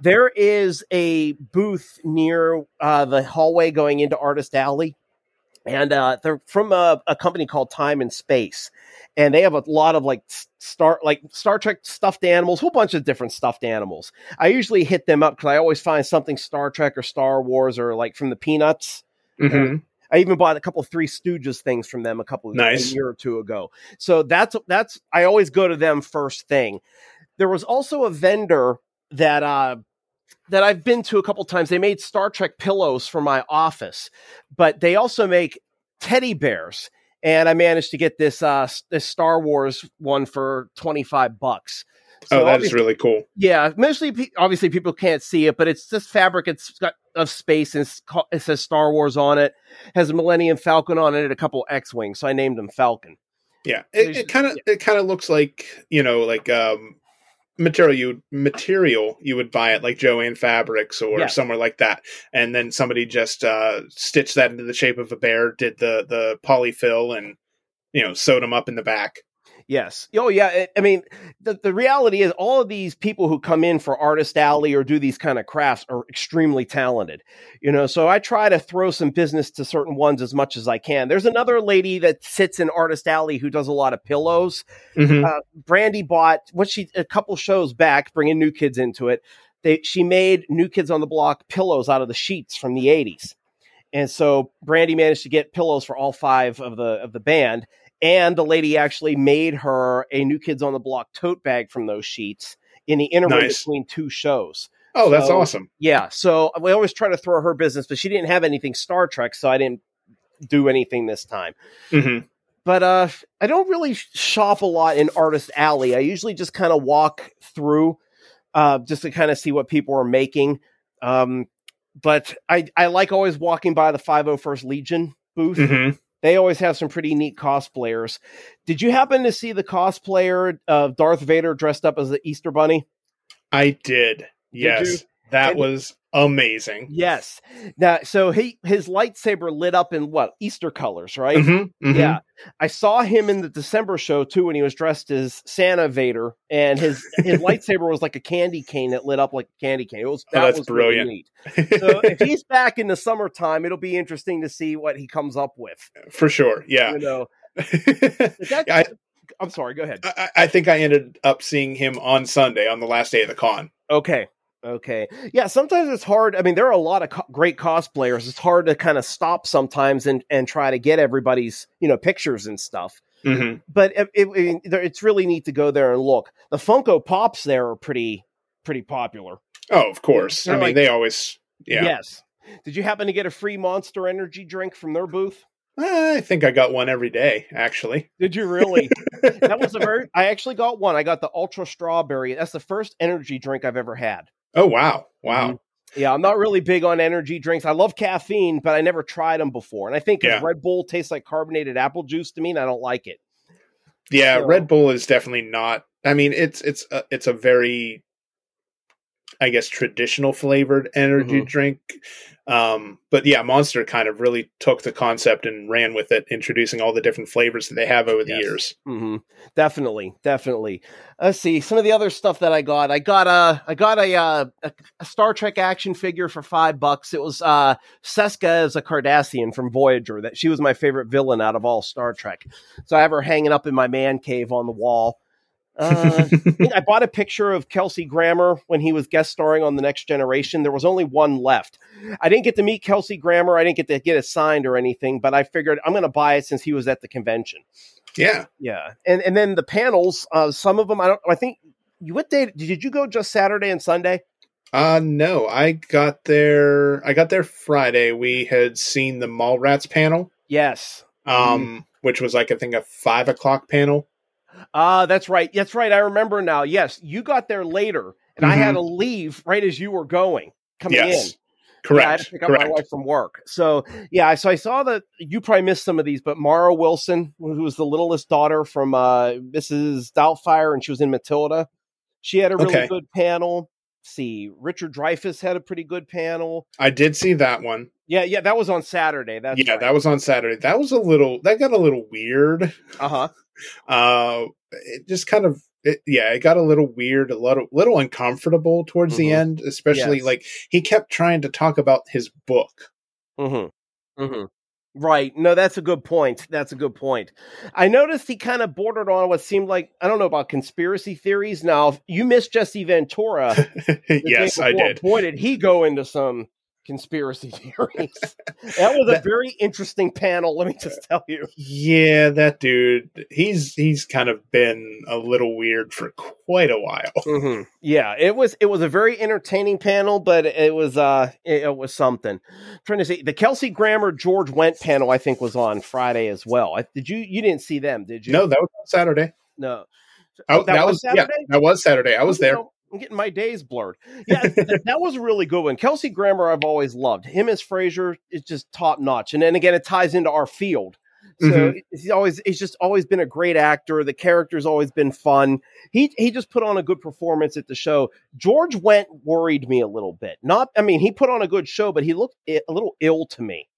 There is a booth near uh, the hallway going into Artist Alley. And uh, they're from a, a company called Time and Space and they have a lot of like star like Star Trek stuffed animals, whole bunch of different stuffed animals. I usually hit them up because I always find something Star Trek or Star Wars or like from the Peanuts. Mhm. I even bought a couple of Three Stooges things from them a couple of Nice. a year or two ago. So that's that's I always go to them first thing. There was also a vendor that uh that I've been to a couple times. They made Star Trek pillows for my office, but they also make teddy bears. And I managed to get this uh this Star Wars one for 25 bucks. oh, that is really cool. yeah, mostly obviously people can't see it, but it's this fabric. It's got of space and it says Star Wars on it. Has a Millennium Falcon on it, and a couple X wings. So I named them Falcon. Yeah, it, it kind of it kind of looks like you know like um material you material you would buy at like Jo-Ann Fabrics or Yeah. somewhere like that, and then somebody just uh stitched that into the shape of a bear, did the the polyfill, and you know sewed them up in the back. Yes. Oh, yeah. I- I mean, the, the reality is, all of these people who come in for Artist Alley or do these kind of crafts are extremely talented. You know, so I try to throw some business to certain ones as much as I can. There's another lady that sits in Artist Alley who does a lot of pillows. Mhm. Uh, Brandy bought what she a couple shows back, bringing new kids into it. They she made New Kids on the Block pillows out of the sheets from the '80s, and so Brandy managed to get pillows for all five of the of the band. And the lady actually made her a New Kids on the Block tote bag from those sheets in the interval Nice. between two shows. Oh, that's awesome. Yeah, so we always try to throw her business, but she didn't have anything Star Trek, so I didn't do anything this time hmm but uh i don't really shop a lot in artist alley i usually just kind of walk through uh just to kind of see what people are making um but i i like always walking by the 501st legion booth hmm they always have some pretty neat cosplayers did you happen to see the cosplayer of darth vader dressed up as the easter bunny I did. Yes, you? That And- was amazing. yes now so he his lightsaber lit up in what easter colors right Mhm, mhm. Yeah, I saw him in the December show too when he was dressed as Santa Vader, and his his [LAUGHS] lightsaber was like a candy cane that lit up like a candy cane. It was Oh, that that's was really brilliant. neat. [LAUGHS] So if he's back in the summertime, it'll be interesting to see what he comes up with. for sure. Yeah. You know, [LAUGHS] I, I'm sorry. Go ahead. I, I think I ended up seeing him on Sunday on the last day of the con. Okay. Okay. Yeah, sometimes it's hard. I mean, there are a lot of co- great cosplayers. It's hard to kind of stop sometimes and and try to get everybody's, you know, pictures and stuff. hmm But it, it, it- it's really neat to go there and look. The Funko Pops there are pretty pretty popular. Oh, of course. They're I mean, like- they always. Yeah. Yes. Did you happen to get a free Monster Energy drink from their booth? I think I got one every day, actually. Did you really? that was a very. I actually got one. I got the Ultra Strawberry. That's the first energy drink I've ever had. Oh, wow. Wow. Mhm. Yeah, I'm not really big on energy drinks. I love caffeine, but I never tried them before. And I think Yeah. Red Bull tastes like carbonated apple juice to me, and I don't like it. Yeah, So- Red Bull is definitely not. I mean, it's it's a, it's a very, I guess, traditional flavored energy Mhm. drink. Um, but yeah, Monster kind of really took the concept and ran with it, introducing all the different flavors that they have over the Yes. years. hmm Definitely, definitely. Let's see some of the other stuff that I got. I got a, I got a, uh, a, a Star Trek action figure for five bucks. It was uh, Seska as a Cardassian from Voyager. That she was my favorite villain out of all Star Trek. So I have her hanging up in my man cave on the wall. Uh, [LAUGHS] I bought a picture of Kelsey Grammer when he was guest starring on The Next Generation. There was only one left. I didn't get to meet Kelsey Grammer. I didn't get to get it signed or anything, but I figured I'm going to buy it since he was at the convention. yeah, Yeah, and and then the panels. Uh, some of them I don't. I think you what day did you go? Just Saturday and Sunday? uh no, I got there. I got there Friday. We had seen the Mallrats panel, Yes. um, which was like I think a five o'clock panel. Ah, that's right. That's right. I remember now. Yes, you got there later, and I had Mhm. to leave right as you were going coming in. Yes, Yeah, I had correct, to pick up my wife from work. So yeah, so I saw that you probably missed some of these, but Mara Wilson, who was the littlest daughter from uh, Mrs. Doubtfire, and she was in Matilda. She had a really Okay. good panel. see, Richard Dreyfuss had a pretty good panel. I did see that one. Yeah, yeah, that was on Saturday. That's yeah, right. that was on Saturday. That was a little. That got a little weird. uh-huh. Uh, it just kind of. It, yeah, it got a little weird, a little, little uncomfortable towards the Mhm. end, especially Yes. like he kept trying to talk about his book. Mm-hmm. Mm-hmm. Right. No, that's a good point. That's a good point. I noticed he kind of bordered on what seemed like I don't know about conspiracy theories. Now, you missed Jesse Ventura. [LAUGHS] yes, I did. Boy, did he go into some conspiracy [LAUGHS] theories. [LAUGHS] that was a That- very interesting panel. Let me just tell you. Yeah, that dude. He's he's kind of been a little weird for quite a while. [LAUGHS] Mm-hmm. Yeah, it was it was a very entertaining panel, but it was uh it, it was something. trying to see the Kelsey Grammer George Wendt panel. I think was on Friday as well. I, did you you didn't see them? Did you? No, that was on Saturday. no. Oh, Oh, that was yeah, Saturday? that was Saturday. I was You there. know, I'm getting my days blurred. Yeah, that was a really good one. Kelsey Grammer, I've always loved. Him as Frasier is just top notch. And then again, it ties into our field. So Mhm. he's always he's just always been a great actor. The character's always been fun. He he just put on a good performance at the show. George Wendt worried me a little bit. Not I mean, he put on a good show, but he looked a little ill to me.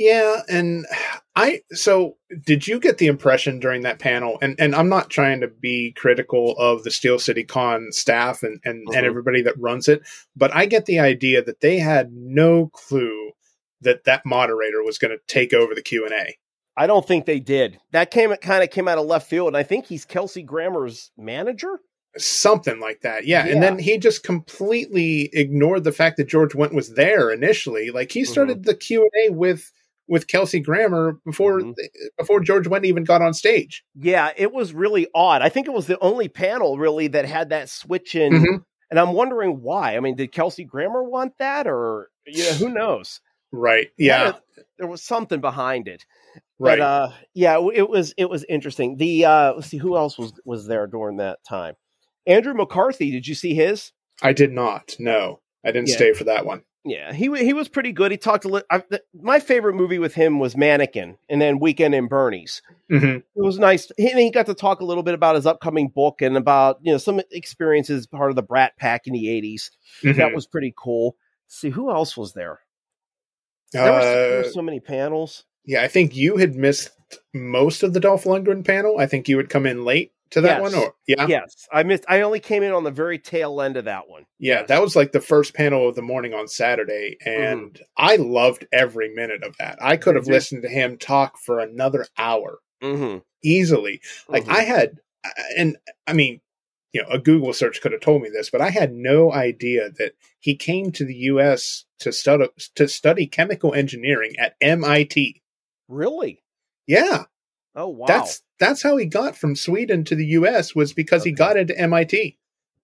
Yeah, and I so did you get the impression during that panel and and I'm not trying to be critical of the Steel City Con staff and and, Mhm. and everybody that runs it, but I get the idea that they had no clue that that moderator was going to take over the Q&A. I don't think they did. That came kind of came out of left field. And I think he's Kelsey Grammer's manager. Something like that. Yeah. Yeah. And then he just completely ignored the fact that George Wendt was there initially. Like Mm-hmm. he started the Q&A with with Kelsey Grammer before Mhm. before George Wendt even got on stage. Yeah, it was really odd. I think it was the only panel really that had that switch in, Mhm. and I'm wondering why. I mean, did Kelsey Grammer want that, or yeah, who knows? Right. Yeah. There was something behind it. Right. But uh, yeah, it- it was it was interesting. The uh, let's see who else was was there during that time. Andrew McCarthy, did you see his? I did not. No, I didn't Yeah. stay for that one. Yeah, he he was pretty good. He talked a little. My favorite movie with him was Mannequin, and then Weekend in Bernie's. hmm it was nice. He, and he got to talk a little bit about his upcoming book and about you know some experiences part of the Brat Pack in the 80s. Mm-hmm. That was pretty cool. see who else was there? There, was, there Uh, were so many panels. yeah, I think you had missed most of the Dolph Lundgren panel. I think you had come in late to that Yes. one, or yeah, yeah, Yes, I missed. I only came in on the very tail end of that one. Yes. that was like the first panel of the morning on Saturday, and mm-hmm. I loved every minute of that. I could have listened to him talk for another hour Mm-hmm. easily. Like I mm-hmm. had, uh, and I mean, you know, a Google search could have told me this, but I had no idea that he came to the U.S. to study to study chemical engineering at MIT. really? Yeah, Oh wow! that's that's how he got from Sweden to the U.S. was because he got into MIT.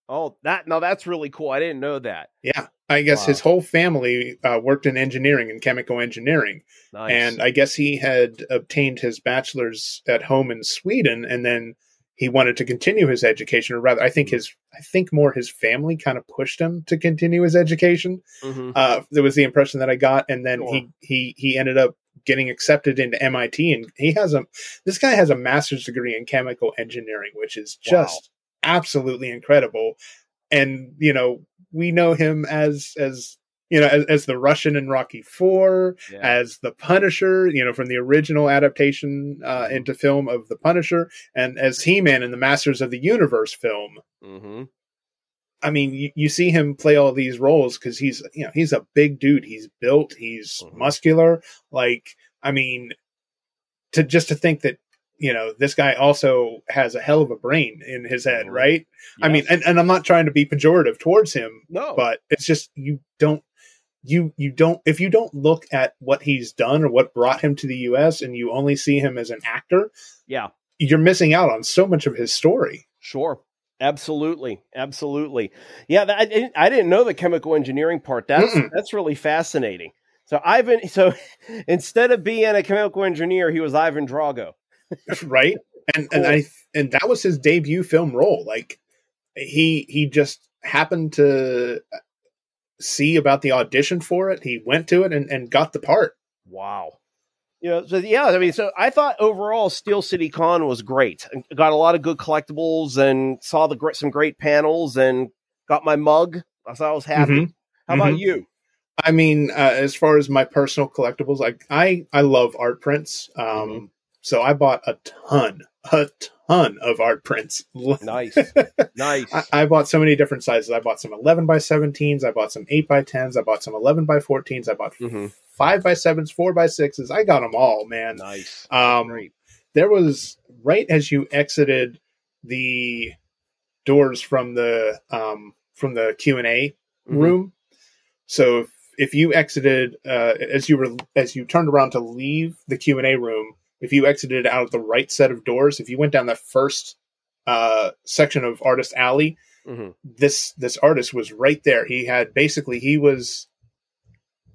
oh that no, that's really cool. I didn't know that. Yeah, I guess Wow. his whole family uh, worked in engineering and chemical engineering, Nice. and I guess he had obtained his bachelor's at home in Sweden, and then he wanted to continue his education, or rather, I think his, I think more his family kind of pushed him to continue his education. Mhm. Uh, there was the impression that I got, and then Sure. he he he ended up getting accepted into MIT, and he has a this guy has a master's degree in chemical engineering, which is Wow. just absolutely incredible. And you know, we know him as as you know as, as the Russian in Rocky Four, Yeah. as the Punisher, you know, from the original adaptation uh, Mm-hmm. into film of the Punisher, and as He Man in the Masters of the Universe film. Mhm. I mean, you, you see him play all these roles because he's, you know, he's a big dude. He's built. He's Mhm. muscular. Like, I mean, to just to think that, you know, this guy also has a hell of a brain in his head, Mhm. right? I mean, and, and I'm not trying to be pejorative towards him, no, but it's just you don't you you don't if you don't look at what he's done or what brought him to the US and you only see him as an actor, yeah. you're missing out on so much of his story. Sure. Absolutely. Absolutely. Yeah, that, I, didn't, I didn't know the chemical engineering part. That's Mm-mm. that's really fascinating. So Ivan [LAUGHS] so instead of being a chemical engineer, he was Ivan Drago. [LAUGHS] right and and i and that was his debut film role like he he just happened to uh, see about the audition for it he went to it and, and got the part Wow. You know, so yeah, I mean, so I thought overall Steel City Con was great. Got a lot of good collectibles and saw the some great panels and got my mug I thought I was happy. Mhm. How about Mhm. you? I mean, uh, as far as my personal collectibles, like I, I love art prints. Um, Mm-hmm. so I bought a ton, a ton of art prints. [LAUGHS] Nice, nice. I, I bought so many different sizes. I bought some 11 by 17s. I bought some 8 by 10s. I bought some 11 by 14s. I bought Mhm. 5 by 7s, 4 by 6s. I got them all, man. Nice. Um, Great. there was right as you exited the doors from the um, from the Q and A Mhm. room. So if, if you exited uh, as you were as you turned around to leave the Q and A room, if you exited out of the right set of doors, if you went down the first uh, section of Artist Alley, Mhm. this this artist was right there. He had basically he was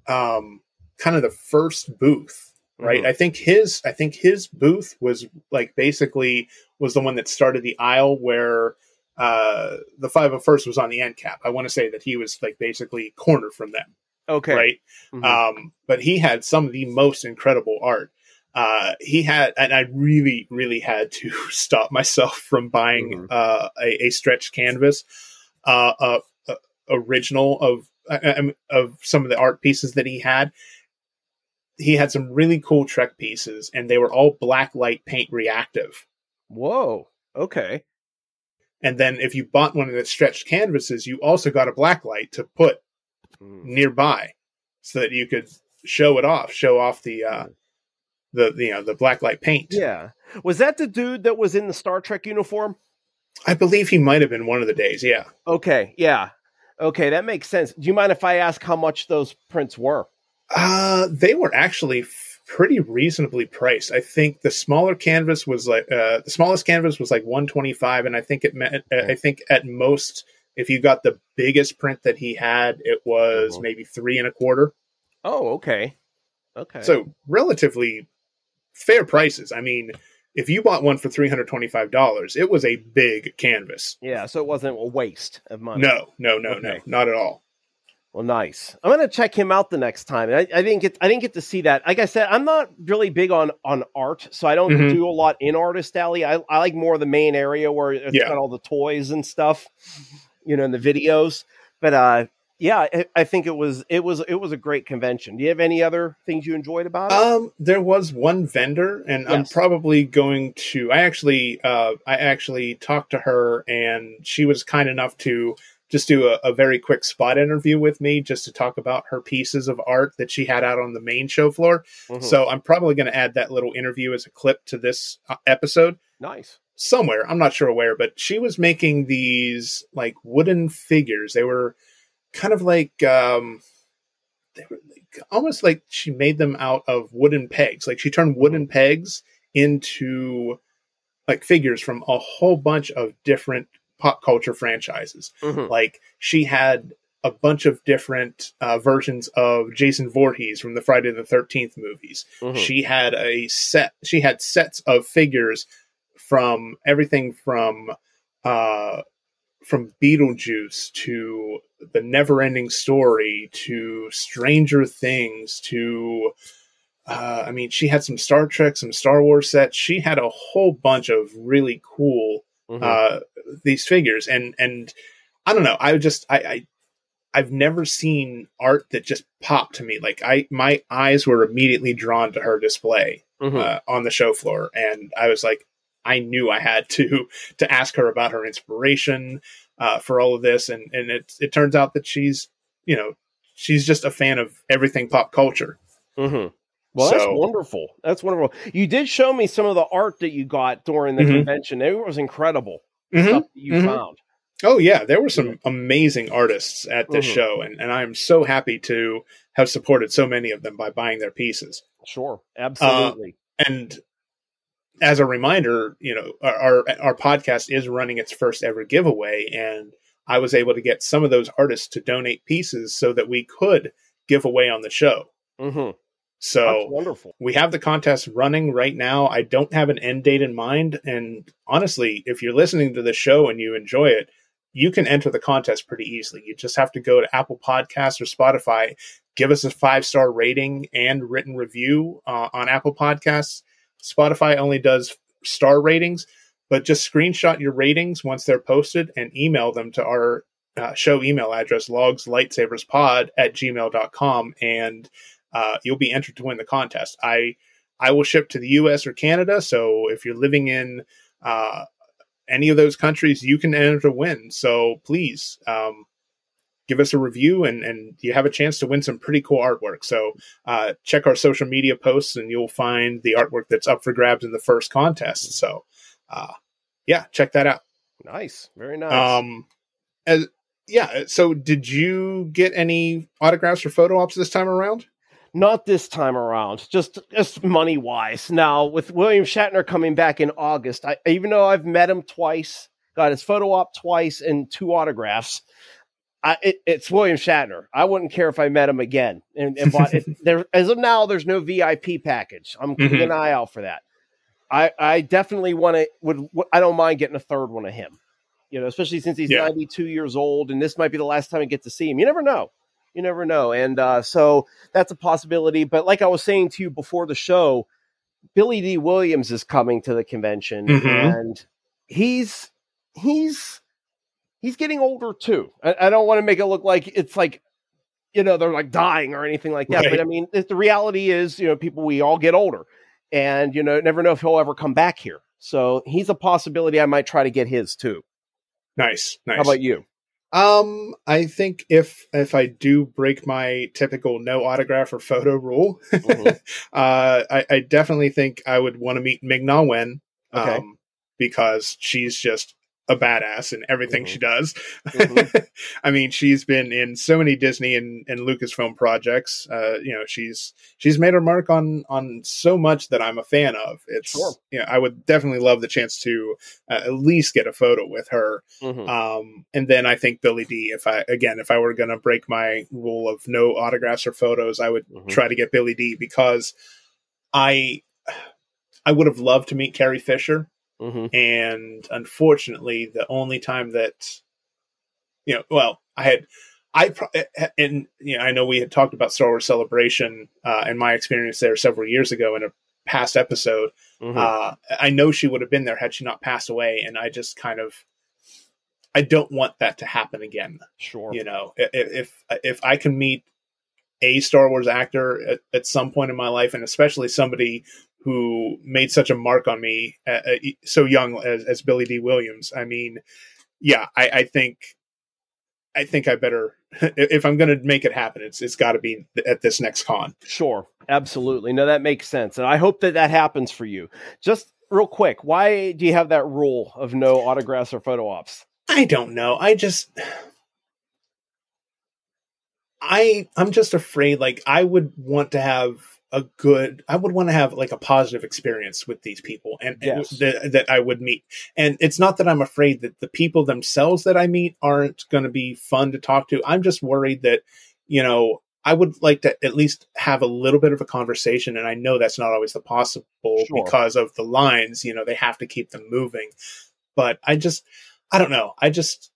um, kind of the first booth, right? Mhm. I think his I think his booth was like basically was the one that started the aisle where uh, the 501st was on the end cap. I want to say that he was like basically cornered from them, Okay. right? Mhm. Um, but he had some of the most incredible art. Uh, he had, and I really, really had to [LAUGHS] stop myself from buying Mhm. uh, a, a stretched canvas, uh, uh, uh, original of uh, of some of the art pieces that he had. He had some really cool Trek pieces, and they were all black light paint reactive. Whoa. Okay. And then if you bought one of the stretched canvases, you also got a black light to put Mm. nearby so that you could show it off, show off the uh the, you know the black light paint. Yeah. Was that the dude that was in the Star Trek uniform? I believe he might have been one of the days, yeah. Okay. Yeah. Okay, that makes sense. Do you mind if I ask how much those prints were? Uh they were actually f- pretty reasonably priced. I think the smaller canvas was like uh the smallest canvas was like 125 and I think it meant uh, I think at most if you got the biggest print that he had, it was Mhm. maybe three and a quarter. Oh, okay. Okay. So relatively fair prices. I mean, if you bought one for three hundred twenty-five dollars, it was a big canvas. yeah, so it wasn't a waste of money. No, no, no, no, not at all. Well, nice. I'm gonna check him out the next time. I, I didn't get I didn't get to see that. Like I said, I'm not really big on on art, so I don't Mhm. do a lot in Artist Alley. I, I like more the main area where it's Yeah. got all the toys and stuff, you know, and the videos. But uh, yeah, I, I think it was it was it was a great convention. Do you have any other things you enjoyed about it? Um, there was one vendor, and I'm probably going to. I actually, uh, I actually talked to her, and she was kind enough to just do a, a very quick spot interview with me, just to talk about her pieces of art that she had out on the main show floor. Mhm. So I'm probably going to add that little interview as a clip to this uh, episode. nice. somewhere i'm not sure where but she was making these like wooden figures they were kind of like um they were like, almost like she made them out of wooden pegs like she turned wooden pegs into like figures from a whole bunch of different pop culture franchises Mhm. like she had a bunch of different uh, versions of Jason Voorhees from the Friday the 13th movies. Mhm. She had a set, she had sets of figures from everything from, uh, from Beetlejuice to the never ending story to Stranger Things to, uh, I mean, she had some Star Trek, some Star Wars sets. She had a whole bunch of really cool Mhm. uh, these figures, and and I don't know. I just I, I I've never seen art that just popped to me. Like I my eyes were immediately drawn to her display Mhm. uh, on the show floor, and I was like, I knew I had to [LAUGHS] to ask her about her inspiration uh, for all of this, and and it it turns out that she's you know she's just a fan of everything pop culture. Mm-hmm. Well, that's wonderful. That's wonderful. You did show me some of the art that you got during the Mhm. convention. It was incredible Mhm, stuff that you mhm. found. Oh yeah, there were some amazing artists at this Mhm. show, and, and I'm so happy to have supported so many of them by buying their pieces. Sure, absolutely. And as a reminder, you know, our, our podcast is running its first ever giveaway, and I was able to get some of those artists to donate pieces so that we could give away on the show. mm-hmm. So That's wonderful. we have the contest running right now. I don't have an end date in mind. And honestly, if you're listening to the show and you enjoy it, you can enter the contest pretty easily. You just have to go to Apple Podcasts or Spotify, give us a five star rating and written review uh, on Apple Podcasts. Spotify only does star ratings, but just screenshot your ratings once they're posted and email them to our uh, show email address, logslightsaberspod at gmail.com, and uh, you'll be entered to win the contest. I I will ship to the U.S. or Canada, so if you're living in uh, any of those countries, you can enter to win. So please um, give us a review, and and you have a chance to win some pretty cool artwork. So uh, check our social media posts, and you'll find the artwork that's up for grabs in the first contest. So uh, yeah, check that out. Nice, very nice. Um, as, yeah. So did you get any autographs or photo ops this time around? Not this time around, just just money wise. Now with William Shatner coming back in August, I, even though I've met him twice, got his photo op twice and two autographs. I, it, it's William Shatner. I wouldn't care if I met him again. And, and bought it, [LAUGHS] there, as of now, there's no VIP package. I'm keeping Mhm. an eye out for that. I, I definitely want to. Would I don't mind getting a third one of him. You know, especially since he's Yeah. 92 years old, and this might be the last time I get to see him. You never know. You never know, and uh, so that's a possibility. But like I was saying to you before the show, Billy Dee Williams is coming to the convention, Mhm. and he's he's he's getting older too. I, I don't want to make it look like it's like you know they're like dying or anything like that. Right. But I mean, the reality is, you know, people we all get older, and you know, never know if he'll ever come back here. So he's a possibility. I might try to get his too. Nice, nice. How about you? Um, I think if if I do break my typical no autograph or photo rule, Mhm. [LAUGHS] uh, I, I definitely think I would want to meet Ming Na Wen, um, Okay. because she's just a badass in everything Mhm. she does. Mhm. [LAUGHS] I mean, she's been in so many Disney and, and Lucasfilm projects. Uh, you know, she's she's made her mark on on so much that I'm a fan of. It's Sure. you know, I would definitely love the chance to uh, at least get a photo with her. Mhm. Um, and then I think Billy Dee. If I again, if I were going to break my rule of no autographs or photos, I would Mhm. try to get Billy Dee. Because I I would have loved to meet Carrie Fisher, Mhm. and unfortunately, the only time that you know, well, I had. I pro- and you know I know we had talked about Star Wars Celebration uh, and my experience there several years ago in a past episode. Mhm. Uh, I know she would have been there had she not passed away, and I just kind of I don't want that to happen again. sure. You know, I- i- if if I can meet a Star Wars actor at, at some point in my life, and especially somebody who made such a mark on me uh, uh, so young as, as Billy Dee Williams, I mean, yeah, I, I think I think I better [LAUGHS] if I'm going to make it happen, it's it's got to be at this next con. Sure, absolutely. No, that makes sense, and I hope that that happens for you. Just real quick, why do you have that rule of no autographs or photo ops? I don't know. I just I I'm just afraid like I would want to have a good I would want to have like a positive experience with these people and, and Yes. that that I would meet. And it's not that I'm afraid that the people themselves that I meet aren't going to be fun to talk to. I'm just worried that you know I would like to at least have a little bit of a conversation and I know that's not always the possible Sure. because of the lines, you know, they have to keep them moving. But I just I don't know. I just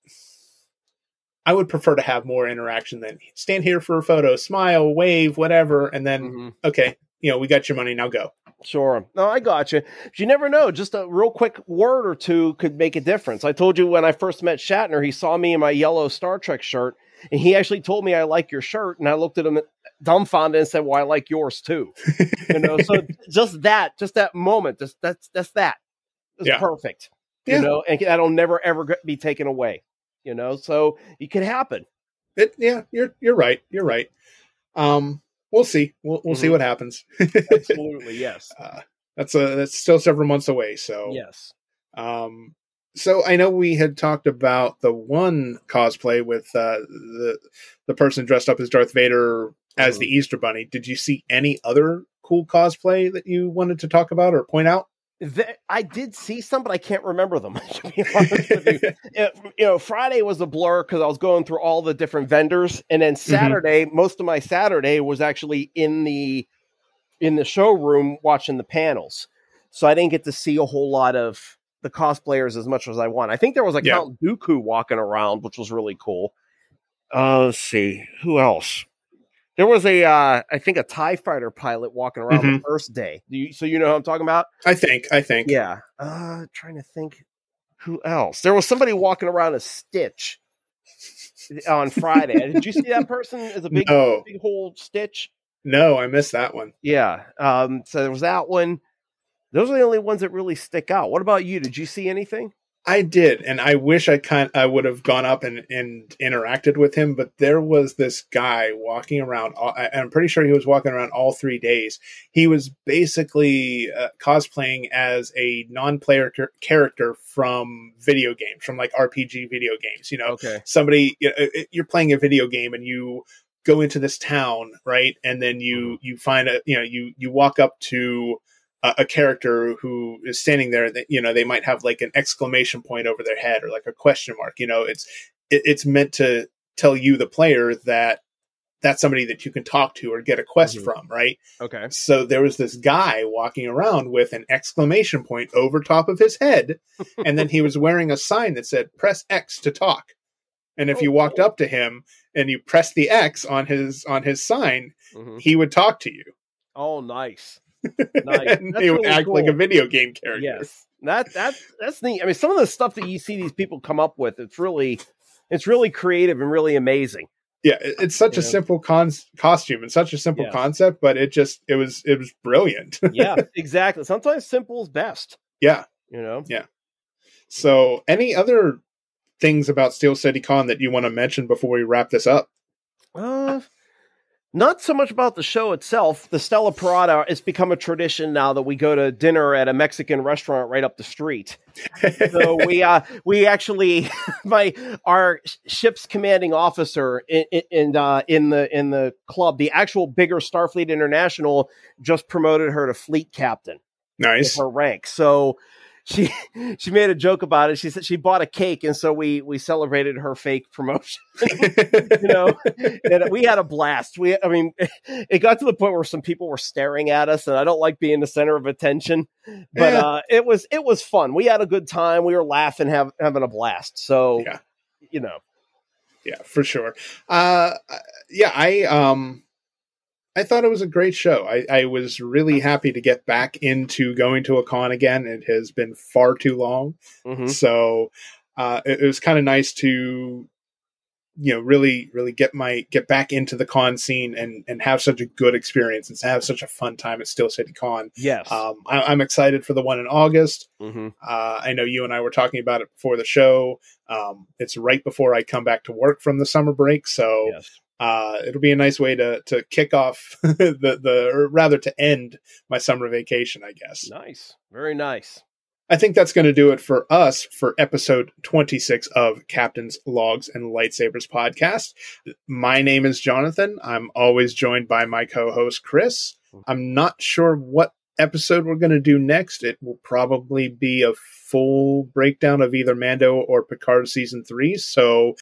I would prefer to have more interaction than stand here for a photo, smile, wave, whatever, and then Mhm. okay, you know, we got your money, now go. Sure. No, I got you. You never know. Just a real quick word or two could make a difference. I told you when I first met Shatner, he saw me in my yellow Star Trek shirt, and he actually told me I like your shirt, and I looked at him dumbfounded and said, "Well, I like yours too." you know, so [LAUGHS] just that, just that moment, just that's that's that. It's Yeah. perfect. Yeah. You know, and that'll never ever be taken away. You know, so it could happen. It, yeah, you're you're right. You're right. Um, we'll see. We'll we'll see Mhm. what happens. Absolutely, yes, [LAUGHS] uh, that's a that's still several months away. So yes. Um, so I know we had talked about the one cosplay with uh, the the person dressed up as Darth Vader as Mhm. the Easter Bunny. Did you see any other cool cosplay that you wanted to talk about or point out? Th- I did see some, but I can't remember them. [LAUGHS] To be honest with you, [LAUGHS] It- you know, Friday was a blur because I was going through all the different vendors, and then Saturday, most of my Saturday was actually in the in the showroom watching the panels, so I didn't get to see a whole lot of the cosplayers as much as I want. I think there was a Yeah. Count Dooku walking around, which was really cool. Uh, let's see who else. There was a, uh, I think, a Tie Fighter pilot walking around the first day. Do you, so you know who I'm talking about? I think. I think. Yeah. Uh trying to think who else. There was somebody walking around a Stitch. on Friday. Did you see that person as a [LAUGHS] big No. big whole stitch? No, I missed that one. Yeah. Um, so there was that one. Those are the only ones that really stick out. What about you? Did you see anything? I did, and I wish I kind I would have gone up and, and interacted with him, but there was this guy walking around. all- I- I'm pretty sure he was walking around all three days. He was basically uh, cosplaying as a non-player char- character from video games, from like RPG video games. You know, Okay. somebody you know, you're playing a video game and you go into this town, right, and then you you find a you know you you walk up to a, a character who is standing there that you know they might have like an exclamation point over their head or like a question mark you know it's it, it's meant to tell you the player that that's somebody that you can talk to or get a quest Mhm. from right Okay. so there was this guy walking around with an exclamation point over top of his head [LAUGHS] and then he was wearing a sign that said press x to talk and if Oh, you walked up to him and you pressed the x on his on his sign Mhm. he would talk to you Oh, nice. [LAUGHS] Nice. and would really act like a video game character Yes. That that's that's neat. I mean, some of the stuff that you see these people come up with, it's really it's really creative and really amazing. yeah it- it's such a simple con- costume and such a simple Yes. concept but it just it was it was brilliant [LAUGHS] Yeah, exactly. Sometimes simple is best. yeah You know. Yeah. So any other things about steel city con that you want to mention before we wrap this up Uh, not so much about the show itself. The Stella Parada, it's become a tradition now that we go to dinner at a Mexican restaurant right up the street. So we uh [LAUGHS] we actually [LAUGHS] my our ship's commanding officer in in uh, in the in the club, the actual bigger Starfleet International, just promoted her to fleet captain. nice her rank. So she [LAUGHS] she made a joke about it. She said she bought a cake, and so we we celebrated her fake promotion. [LAUGHS] you know, and we had a blast. We, I mean, [LAUGHS] it got to the point where some people were staring at us, and I don't like being the center of attention, but Yeah. uh, it was it was fun. We had a good time. We were laughing, have, having a blast. So Yeah. you know, yeah for sure uh yeah i um i thought it was a great show i i was really happy to get back into going to a con again it has been far too long mhm. so uh it, it was kind of nice to you know really really get my get back into the con scene and and have such a good experience and have such a fun time at steel city con yes, um I, i'm excited for the one in august Mhm. uh, I know you and I were talking about it before the show. Um, it's right before I come back to work from the summer break, so yes. Uh, it'll be a nice way to to kick off [LAUGHS] the the or rather to end my summer vacation, I guess. nice, very nice. I think that's going to do it for us for episode 26 of Captain's Logs and Lightsabers podcast. My name is Jonathan. I'm always joined by my co-host Chris. I'm not sure what episode we're going to do next. It will probably be a full breakdown of either Mando or Picard season 3, so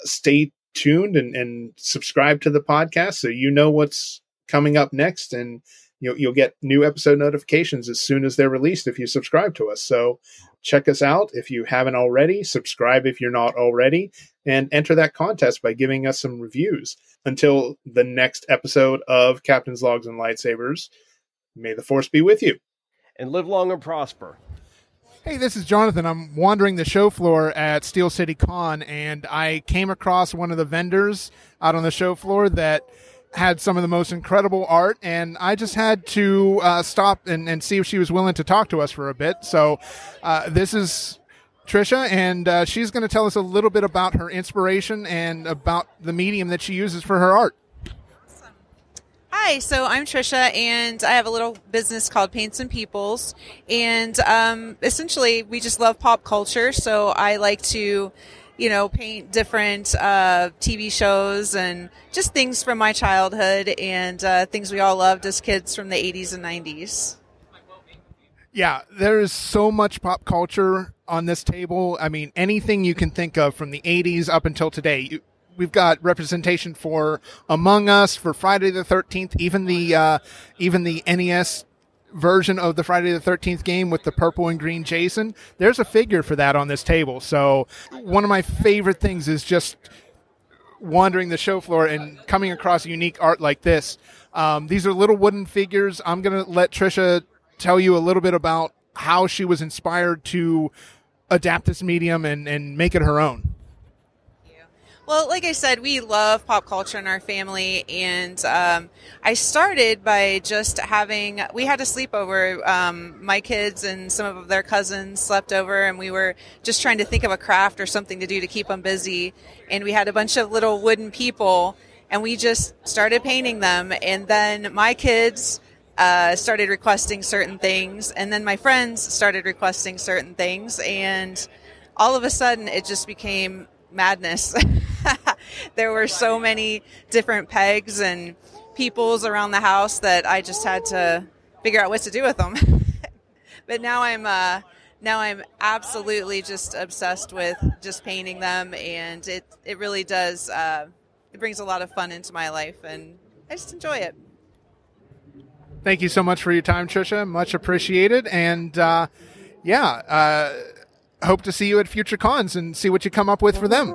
stay tuned and, and subscribe to the podcast so you know what's coming up next and you'll, you'll get new episode notifications as soon as they're released if you subscribe to us. So check us out if you haven't already, subscribe if you're not already, and enter that contest by giving us some reviews. Until the next episode of Captain's Logs and Lightsabers, may the Force be with you. And live long and prosper. Hey, this is Jonathan. I'm wandering the show floor at Steel City Con, and I came across one of the vendors out on the show floor that had some of the most incredible art, and I just had to uh, stop and, and see if she was willing to talk to us for a bit. So, uh, this is Tricia, and uh, she's going to tell us a little bit about her inspiration and about the medium that she uses for her art. Hi, so I'm Tricia, and I have a little business called Paints and Peoples, and um, essentially we just love pop culture. So I like to, you know, paint different uh, TV shows and just things from my childhood and uh, things we all loved as kids from the 80s and 90s. Yeah, there is so much pop culture on this table. I mean, anything you can think of from the 80s up until today. You, we've got representation for Among Us, for Friday the 13th, even the uh, even the NES version of the Friday the 13th game with the purple and green Jason. There's a figure for that on this table. So, one of my favorite things is just wandering the show floor and coming across unique art like this. Um, these are little wooden figures. I'm going to let Tricia tell you a little bit about how she was inspired to adapt this medium and, and make it her own. Well, like I said, we love pop culture in our family, and um, I started by just having. We had a sleepover. Um, my kids and some of their cousins slept over, and we were just trying to think of a craft or something to do to keep them busy. And we had a bunch of little wooden people, and we just started painting them. And then my kids uh, started requesting certain things, and then my friends started requesting certain things, and all of a sudden it just became madness. [LAUGHS] there were so many different pegs and peoples around the house that I just had to figure out what to do with them. [LAUGHS] but now I'm uh, now I'm absolutely just obsessed with just painting them, and it it really does uh, it brings a lot of fun into my life, and I just enjoy it. Thank you so much for your time, Tricia. Much appreciated, and uh, yeah, uh, hope to see you at future cons and see what you come up with for them.